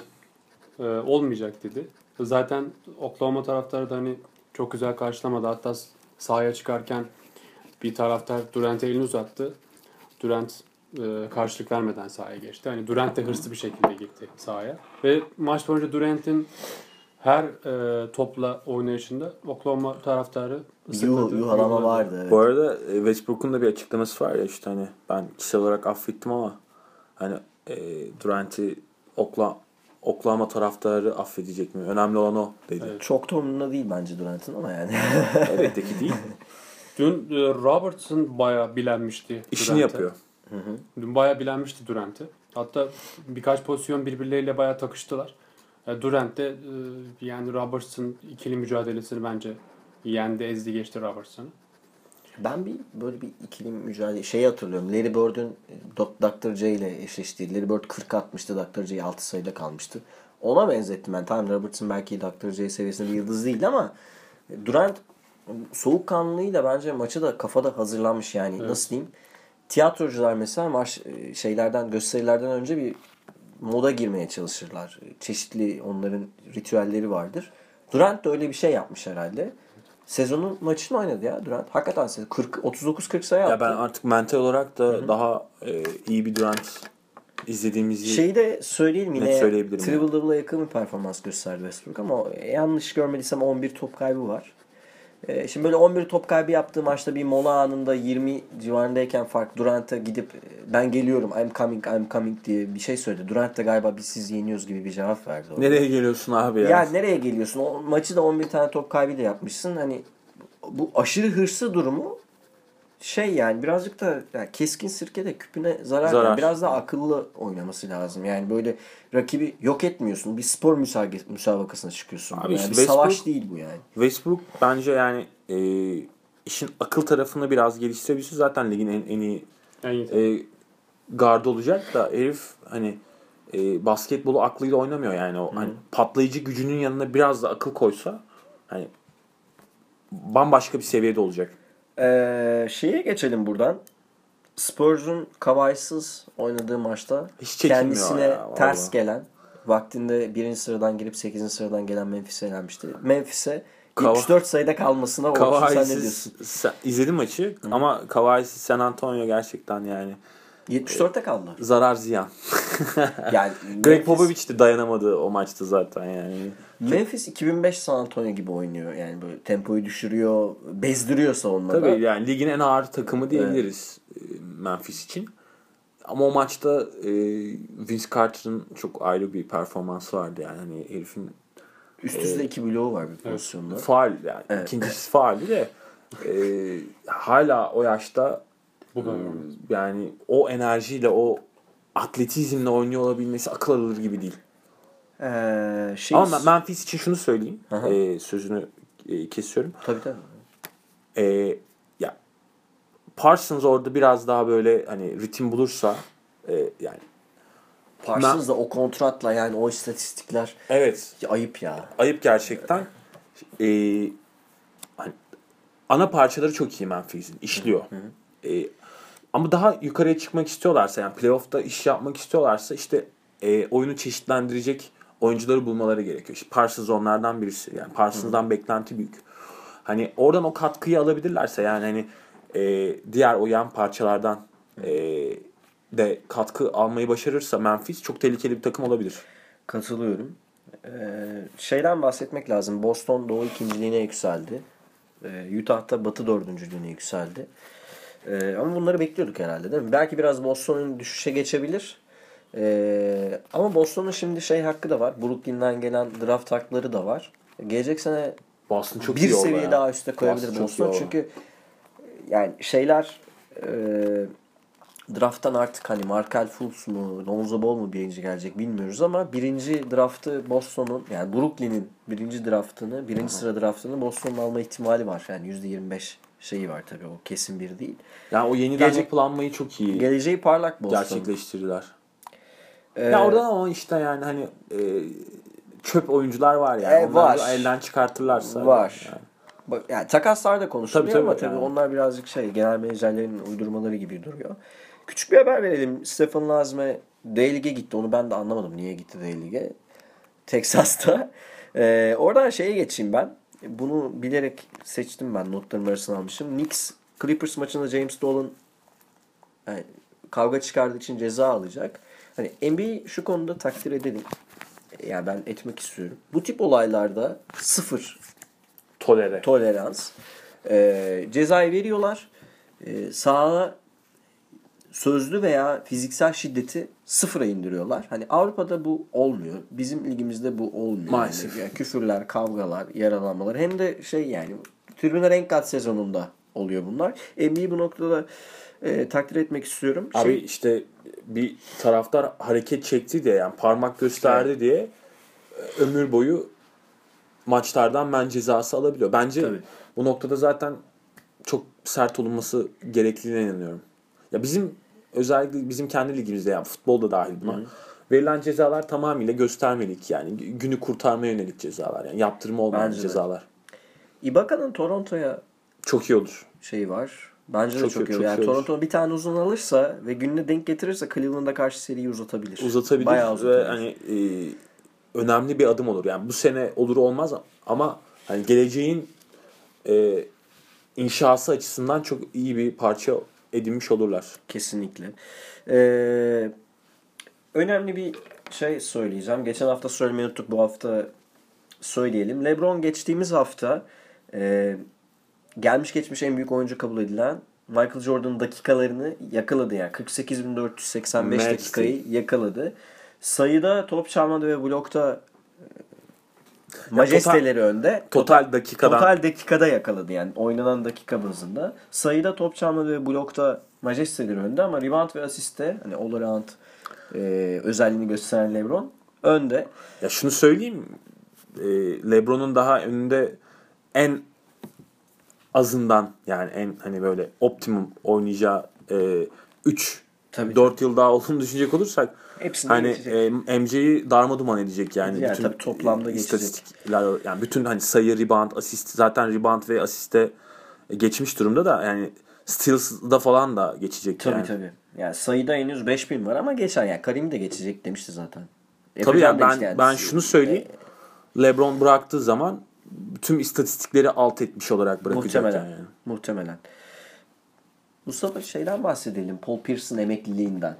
e, olmayacak dedi. Zaten Oklahoma taraftarı da hani çok güzel karşılamadı. Hatta sahaya çıkarken bir taraftar Durant'e elini uzattı. Durant e, karşılık vermeden sahaya geçti. Hani Durant de hırslı bir şekilde gitti sahaya. Ve maç boyunca Durant'in her e, topla oynayışında Oklahoma taraftarı Yuh, ıslıkladı, yuhalama vardı. Evet. Bu arada e, Westbrook'un da bir açıklaması var ya işte hani ben kişisel olarak affettim ama hani e, Durant'i Okla, Oklahoma taraftarı affedecek mi? Önemli olan o dedi. Evet. Çok da umurunda değil bence Durant'ın ama yani. Elbette ki değil. Dün e, Robertson bayağı bilenmişti. İşini Durant'e. yapıyor. Dün bayağı bilenmişti Durant'i. Hatta birkaç pozisyon birbirleriyle bayağı takıştılar. E, Durant de e, yani Robertson ikili mücadelesini bence yendi, ezdi geçti Robertson'ı. ben bir böyle bir ikili mücadele şeyi hatırlıyorum. Larry Bird'ün Doc- Dr. J ile eşleştiği. Larry Bird 40 atmıştı. Dr. J 6 sayıda kalmıştı. ona benzettim ben. Tamam Robertson belki Dr. J seviyesinde bir yıldız değil ama Durant soğukkanlılığıyla bence maçı da kafada hazırlanmış yani. Evet. Nasıl diyeyim? Tiyatrocular mesela maç e, şeylerden gösterilerden önce bir moda girmeye çalışırlar. Çeşitli onların ritüelleri vardır. Durant da öyle bir şey yapmış herhalde. Sezonun maçını oynadı ya Durant. Hakikaten sezon 40 39-40 sayı attı. Ya ben artık mental olarak da daha e, iyi bir Durant izlediğimizi Şeyi de söyleyelim Net yine söyleyebilirim triple double'a yakın bir performans gösterdi Westbrook ama yanlış görmediysem 11 top kaybı var. Ee, şimdi böyle 11 top kaybı yaptığı maçta bir mola anında 20 civarındayken fark Durant'a gidip ben geliyorum I'm coming I'm coming diye bir şey söyledi. Durant da galiba biz siz yeniyoruz gibi bir cevap verdi. orada. nereye geliyorsun abi ya? Ya nereye geliyorsun? O maçı da 11 tane top kaybıyla yapmışsın. Hani bu aşırı hırslı durumu şey yani birazcık da yani keskin sirke de küpüne zarar. Zarar. Yani biraz daha akıllı oynaması lazım. Yani böyle rakibi yok etmiyorsun. Bir spor müsabakası, müsabakasına çıkıyorsun. Abi yani işte bir savaş değil bu yani. Westbrook bence yani e, işin akıl tarafını biraz geliştirebilse zaten ligin en, en iyi En iyi. e, gardı olacak da herif hani e, basketbolu aklıyla oynamıyor yani o hani patlayıcı gücünün yanına biraz da akıl koysa hani bambaşka bir seviyede olacak. Ee, şeye geçelim buradan. Spurs'un Kavai'sız oynadığı maçta Hiç kendisine ya, vallahi. ters gelen vaktinde birinci sıradan girip 8. sıradan gelen Memphis'e elenmişti. Memphis'e Kava- 74 sayıda kalmasına Orçun sen ne diyorsun? sen- izledim maçı ama Kavai'siz San Antonio gerçekten yani 74'te kaldı. zarar ziyan. Yani Greg Memphis- Popovich de dayanamadı o maçta zaten yani. Memphis 2005 San Antonio gibi oynuyor. Yani böyle tempoyu düşürüyor, bezdiriyor savunmada. Tabii yani ligin en ağır takımı diyebiliriz e, Memphis için. Ama o maçta e, Vince Carter'ın çok ayrı bir performansı vardı yani hani herifin Üst üste iki bloğu var bir pozisyonda. faal yani Evet. ikincisi faali de e, hala o yaşta Bu e, yani o enerjiyle o atletizmle oynuyor olabilmesi akıl alır gibi değil. Ee, şey, Ama ben Memphis için şunu söyleyeyim. Aha. E, sözünü e, kesiyorum. Tabii tabii. E, ya Parsons orada biraz daha böyle hani ritim bulursa e, yani Parsons da o kontratla yani o istatistikler evet ayıp ya. ayıp gerçekten. E, hani ana parçaları çok iyi Memphis'in. işliyor. E, ama daha yukarıya çıkmak istiyorlarsa yani playoff'ta iş yapmak istiyorlarsa işte e, oyunu çeşitlendirecek oyuncuları bulmaları gerekiyor. İşte Parsons onlardan birisi. Yani Parsons'dan beklenti büyük. Hani oradan o katkıyı alabilirlerse yani hani e, diğer o yan parçalardan e, de katkı almayı başarırsa Memphis çok tehlikeli bir takım olabilir. Katılıyorum. Ee, şeyden bahsetmek lazım. Boston Doğu ikinciliğine yükseldi. Ee, Utah'ta Batı dördüncülüğüne yükseldi. Ee, ama bunları bekliyorduk herhalde değil mi? Belki biraz Boston'un düşüşe geçebilir. Ee, ama Boston'un şimdi şey hakkı da var. Brooklyn'den gelen draft hakları da var. Gelecek sene Boston çok bir iyi seviye ya. daha üste koyabilir Boston Boston. Çünkü yani şeyler e, drafttan artık hani Markel Fultz mu Lonzo Ball mu birinci gelecek bilmiyoruz ama birinci draftı Boston'un yani Brooklyn'in birinci draftını birinci sıra draftını Boston'un alma ihtimali var. Yani %25 şeyi var tabii o kesin bir değil. Yani o yeniden Gelecek- yapılanmayı çok iyi Geleceği parlak Boston. gerçekleştirdiler. Ee, Ya orada ama işte yani hani e, çöp oyuncular var yani. E, var. elden çıkartırlarsa. Var. Yani. Bak, yani takaslar da konuşuluyor Tabii, ama tabii, tabii yani. onlar birazcık şey genel menajerlerin uydurmaları gibi duruyor. Küçük bir haber verelim. Stephen Lazme D-Lig'e gitti. Onu ben de anlamadım niye gitti D-Lig'e. Texas'ta. Ee, oradan şeye geçeyim ben. Bunu bilerek seçtim ben. Notlarım arasına almışım. Knicks Clippers maçında James Dolan yani kavga çıkardığı için ceza alacak. Hani NBA şu konuda takdir edelim. Yani ben etmek istiyorum. Bu tip olaylarda sıfır Tolere. tolerans. Ee, cezayı veriyorlar. Ee, sahada sözlü veya fiziksel şiddeti sıfıra indiriyorlar. Hani Avrupa'da bu olmuyor. Bizim ligimizde bu olmuyor. Maalesef. Yani küfürler, kavgalar, yaralanmalar. Hem de şey yani tribüne renk kat sezonunda oluyor bunlar. NBA bu noktada e, takdir etmek istiyorum. Abi Şey, işte bir taraftar hareket çekti diye yani parmak gösterdi diye e, ömür boyu maçlardan men cezası alabiliyor. Bence Tabii. bu noktada zaten çok sert olunması gerekliliğine inanıyorum. Ya bizim özellikle bizim kendi ligimizde yani futbolda dahil buna. verilen cezalar tamamıyla göstermelik yani günü kurtarmaya yönelik cezalar yani yaptırma olmayan Bence de. cezalar. Ibaka'nın Toronto'ya Çok iyi olur. şeyi var. Bence de Çok çok, iyi- iyi. çok Yani iyi olur. Toronto bir tane uzun alırsa ve gününe denk getirirse Cleveland'a karşı seriyi uzatabilir. Uzatabilir Bayağı ve uzatabilir. hani e, önemli bir adım olur. Yani bu sene olur olmaz ama hani geleceğin e, inşası açısından çok iyi bir parça edinmiş olurlar. Kesinlikle. Ee, önemli bir şey söyleyeceğim. Geçen hafta söylemeyi unuttuk. Bu hafta söyleyelim. LeBron geçtiğimiz hafta e, gelmiş geçmiş en büyük oyuncu kabul edilen Michael Jordan'ın dakikalarını yakaladı. Yani 48.485 Maxi. dakikayı yakaladı. Sayıda top çalmada ve blokta e, majesteleri önde. Total dakikadan Total dakikada yakaladı yani oynanan dakika bazında. Sayıda top çalmadı ve blokta majesteleri önde ama rebound ve asiste hani all around e, özelliğini gösteren LeBron önde. Ya şunu söyleyeyim. e, LeBron'un daha önünde en azından yani en hani böyle optimum oynayacağı 3 Tabii, 4 yıl daha olduğunu düşünecek olursak Hepsini hani e, MC'yi darmaduman edecek yani. Yani bütün tabii toplamda e, geçecek. yani bütün hani sayı, rebound, asist zaten rebound ve asiste geçmiş durumda da yani steals'da falan da geçecek Tabii yani. tabii. Yani sayıda henüz 5000 var ama geçer yani Karim de geçecek demişti zaten. Tabii Yapacağım yani ben yani. ben şunu söyleyeyim. LeBron bıraktığı zaman tüm istatistikleri alt etmiş olarak bırakacak Muhtemelen. yani. Muhtemelen. Mustafa şeyden bahsedelim. Paul Pierce'ın emekliliğinden.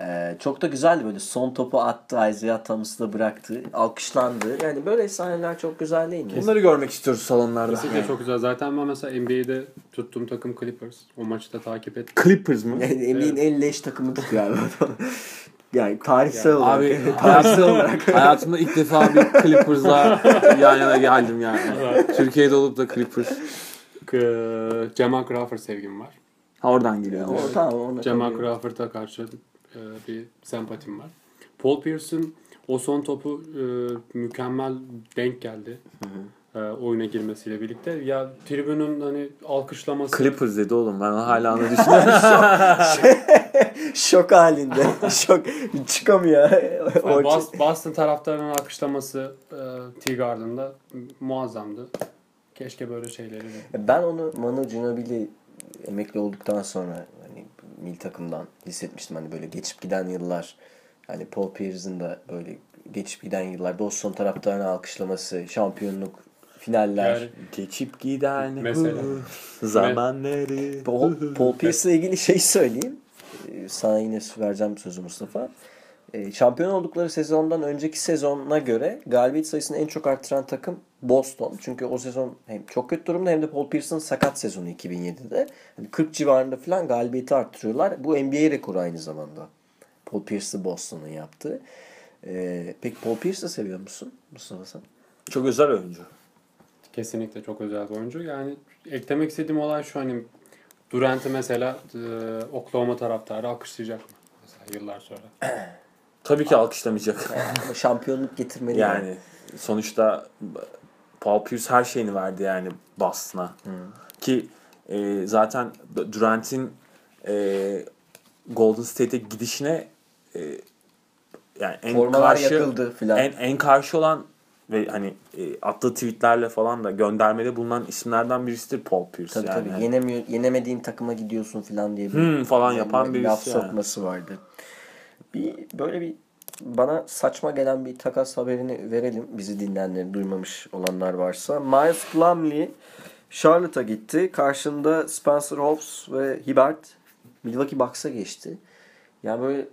Ee, çok da güzeldi böyle son topu attı Isaiah Thomas'ı da bıraktı. Alkışlandı. Yani böyle sahneler çok güzel değil mi? Bunları görmek istiyoruz salonlarda. Kesinlikle çok güzel. Zaten ben mesela NBA'de tuttuğum takım Clippers. O maçı da takip et. Clippers mı? Yani NBA'in en leş takımı tutuyor abi adam. yani tarihsel Ya, olarak. Abi tarihsel olarak. hayatımda ilk defa bir Clippers'la yan yana geldim yani. Türkiye'de olup da Clippers. K- Jamal Crawford sevgim var. Ha oradan geliyor. O, tamam ona Jamal tabii. Crawford'a karşı e, bir sempatim var. Paul Pierce'ın o son topu e, mükemmel denk geldi. E, oyuna girmesiyle birlikte. Ya tribünün hani alkışlaması. Clippers dedi oğlum ben hala onu düşünüyorum. Şok halinde. Şok. Çıkamıyor. Yani Boston, Boston taraftarının alkışlaması e, T-Garden'da muazzamdı. Keşke böyle şeyleri de. Ben onu Manu Ginobili emekli olduktan sonra hani mil takımdan hissetmiştim. Hani böyle geçip giden yıllar hani Paul Pierce'ın da böyle geçip giden yıllar Boston taraftarını alkışlaması, şampiyonluk, finaller. Yani Geçip giden Mesela. zamanları. Paul, Paul Pierce'la ilgili şey söyleyeyim. Ee, Sana yine vereceğim sözü Mustafa. Ee, Şampiyon oldukları sezondan önceki sezona göre galibiyet sayısını en çok arttıran takım Boston. Çünkü o sezon hem çok kötü durumda hem de Paul Pierce'ın sakat sezonu 2007'de. Hani 40 civarında falan galibiyeti arttırıyorlar. Bu NBA rekoru aynı zamanda. Paul Pierce'ı Boston'un yaptığı. Ee, peki Paul Pierce'ı seviyor musun Mustafa sen? Çok özel oyuncu. Kesinlikle çok özel bir oyuncu. Yani eklemek istediğim olay şu hani Durant'ı mesela e, Oklahoma taraftarı alkışlayacak mı? Mesela yıllar sonra. Tabii ki alkışlamayacak. Ama şampiyonluk getirmeli. yani sonuçta Paul Pierce her şeyini verdi yani Boston'a. Ki e, zaten Durant'in e, Golden State'e gidişine e, yani en Formalar karşı yakıldı filan. en en karşı olan ve hani e, attığı tweetlerle falan da göndermede bulunan isimlerden birisidir Paul Pierce Tabii yani. tabii. Yenemiyor, yenemediğin takıma gidiyorsun falan diye bir Hmm, falan bir yapan birisi laf yani. sokması vardı. Bir böyle bir bana saçma gelen bir takas haberini verelim. Bizi dinleyenleri duymamış olanlar varsa. Miles Plumlee Charlotte'a gitti. Karşında Spencer Hobbs ve Hibbert Milwaukee Bucks'a geçti. Yani böyle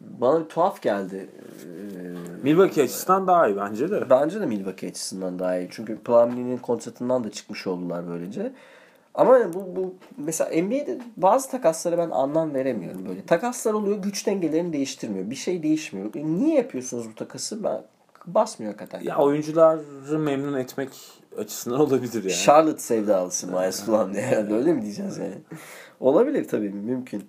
bana bir tuhaf geldi. Ee, Milwaukee açısından daha iyi bence de. Bence de Milwaukee açısından daha iyi. Çünkü Plumlee'nin kontratından da çıkmış oldular böylece. Ama bu, bu mesela NBA'de bazı takaslara ben anlam veremiyorum böyle. Takaslar oluyor güç dengelerini değiştirmiyor. Bir şey değişmiyor. E, niye yapıyorsunuz bu takası? Ben basmıyor hakikaten. Ya oyuncuları memnun etmek açısından olabilir yani. Charlotte sevdalısı Miles Plumlee herhalde öyle mi diyeceğiz yani? Olabilir tabii mümkün.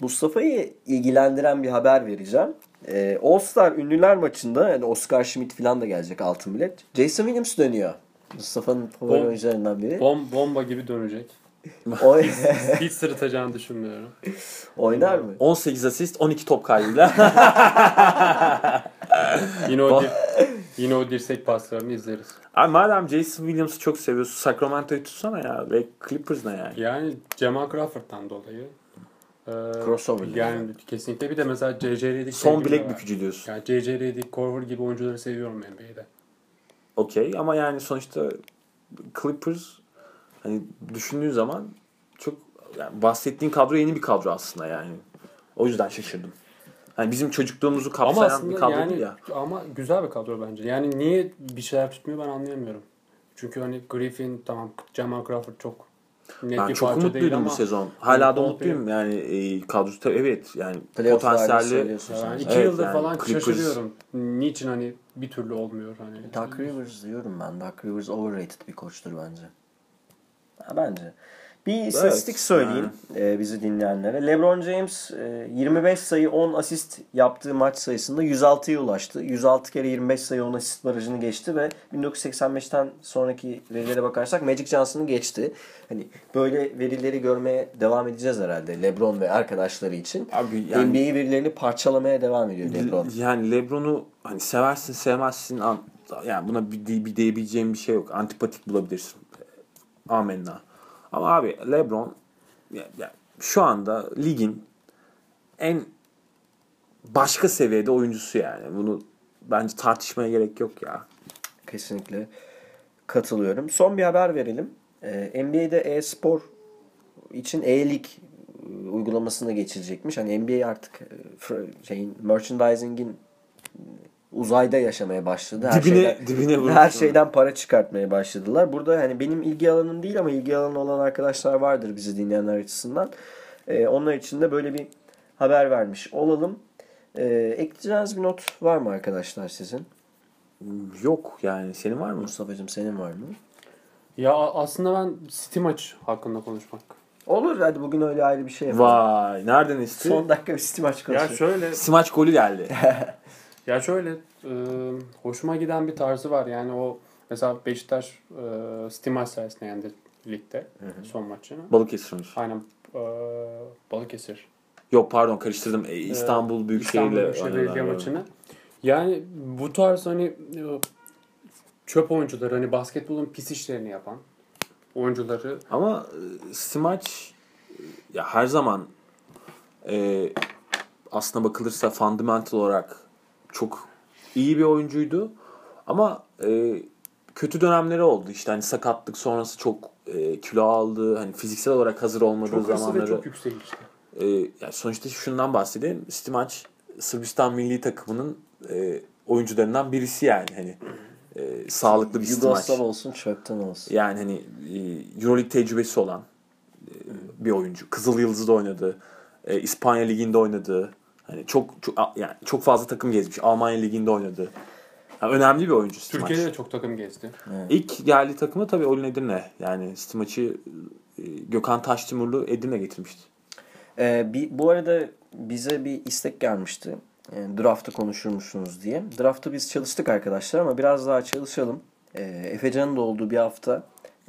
Mustafa'yı ilgilendiren bir haber vereceğim. Ee, All Star ünlüler maçında yani Oscar Schmidt falan da gelecek altın bilet. Jason Williams dönüyor. Mustafa'nın favori Bom- oyuncularından biri. Bom, bomba gibi dönecek. Oy- Hiç sırıtacağını düşünmüyorum. Oynar mı? 18 asist 12 top kaybıyla. Yine o, dir- yine o dirsek paslarını izleriz. Abi madem Jason Williams'ı çok seviyorsun Sacramento'yu tutsana ya ve Clippers ne yani? Yani Cemal Crawford'dan dolayı. e, Crossover'lı Yani kesinlikle bir de mesela C.J. Redick Son bilek bükücü diyorsun. Yani C.J. Redick, Korver gibi oyuncuları seviyorum NBA'de. Okey ama yani sonuçta Clippers hani düşündüğün zaman çok yani bahsettiğin kadro yeni bir kadro aslında yani. O yüzden şaşırdım. Hani bizim çocukluğumuzu kapsayan bir kadro yani değil ya. ama güzel bir kadro bence. Yani niye bir şeyler tutmuyor ben anlayamıyorum. Çünkü hani Griffin tamam Jamal Crawford çok net Ben bir çok parça değil umutluydum ama bu sezon. Hala da umutluyum yani e, kadrosu tabii evet yani potansiyelli söylüyorsun Ya sen. ben iki Evet, yıldır yani falan Clippers- şaşırıyorum. Niçin hani bir türlü olmuyor hani. Doug Rivers diyorum ben. Doug Rivers overrated bir koçtur bence. Ha, bence. Bir istatistik söyleyeyim e, bizi dinleyenlere. LeBron James e, 25 sayı 10 asist yaptığı maç sayısında 106'ya ulaştı. 106 kere 25 sayı 10 asist barajını geçti ve 1985'ten sonraki verilere bakarsak Magic Johnson'ı geçti. Hani böyle verileri görmeye devam edeceğiz herhalde LeBron ve arkadaşları için. Abi yani NBA verilerini parçalamaya devam ediyor LeBron. Yani LeBron'u hani seversin sevmezsin an, yani buna bir, bir diyebileceğim bir şey yok. Antipatik bulabilirsin. Amenna. Ama abi LeBron ya, ya şu anda ligin en başka seviyede oyuncusu yani. Bunu bence tartışmaya gerek yok ya. Kesinlikle katılıyorum. Son bir haber verelim. Ee, NBA'de e-spor için e-lig uygulamasına geçilecekmiş. Hani NBA artık e, şeyin merchandising'in uzayda yaşamaya başladı. Her Dibine- şeyden, dibine vurup- her şeyden para çıkartmaya başladılar. Burada hani benim ilgi alanım değil ama ilgi alanı olan arkadaşlar vardır bizi dinleyenler açısından. Ee, onlar için de böyle bir haber vermiş olalım. Ee, ekleyeceğiniz bir not var mı arkadaşlar sizin? Yok yani. Senin var mı? Mustafa'cığım senin var mı? Ya aslında ben City maç hakkında konuşmak. Olur hadi bugün öyle ayrı bir şey yapalım. Vay. Nereden esti? Son dakika bir City maç Ya konuşuyoruz. şöyle Smaç golü geldi. ya şöyle e, hoşuma giden bir tarzı var. Yani o mesela Beşiktaş e, maç sayesinde yendi ligde son maçını. Balıkesir oyuncusu. Aynen e, Balıkesir. Yok pardon karıştırdım. E, İstanbul İstanbul Büyükşehir oynadılar. Belediye maçını. Yani bu tarz hani e, çöp oyuncuları hani basketbolun pis işlerini yapan oyuncuları Ama e, Smaç e, ya her zaman e, aslına bakılırsa fundamental olarak çok iyi bir oyuncuydu. Ama e, kötü dönemleri oldu. İşte hani sakatlık sonrası çok e, kilo aldı. Hani fiziksel olarak hazır olmadığı çok hırslı ve zamanları. çok yükselişti. E, yani sonuçta şundan bahsedeyim. Stimac Sırbistan milli takımının e, oyuncularından birisi yani hani e, sağlıklı bir Stimac. Yugoslav olsun çöpten olsun. Yani hani e, Euroleague tecrübesi olan e, bir oyuncu. Kızıl Yıldız'da oynadı. E, İspanya Ligi'nde oynadı. Hani çok çok yani çok fazla takım gezmiş. Almanya Ligi'nde oynadı. Yani önemli bir oyuncu Stimac. Türkiye'de de çok takım gezdi. İlk geldiği takımı tabii Olin Edirne. Yani Stimac'ı e, Gökhan Taştimurlu Edirne getirmişti. Ee, bir, bu arada bize bir istek gelmişti. Yani draft'ı konuşurmuşsunuz diye. Draft'ı biz çalıştık arkadaşlar ama biraz daha çalışalım. Ee, Efecan'ın da olduğu bir hafta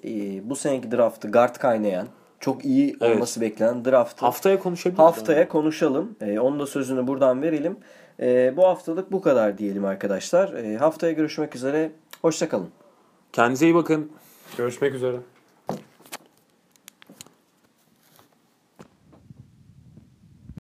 e, bu seneki draft'ı guard kaynayan çok iyi Evet. olması beklenen draft'ı Haftaya konuşabiliriz. haftaya konuşalım. Ee, onun da sözünü buradan verelim. Ee, bu haftalık bu kadar diyelim arkadaşlar. Ee, haftaya görüşmek üzere. Hoşçakalın. Kendinize iyi bakın. Görüşmek üzere.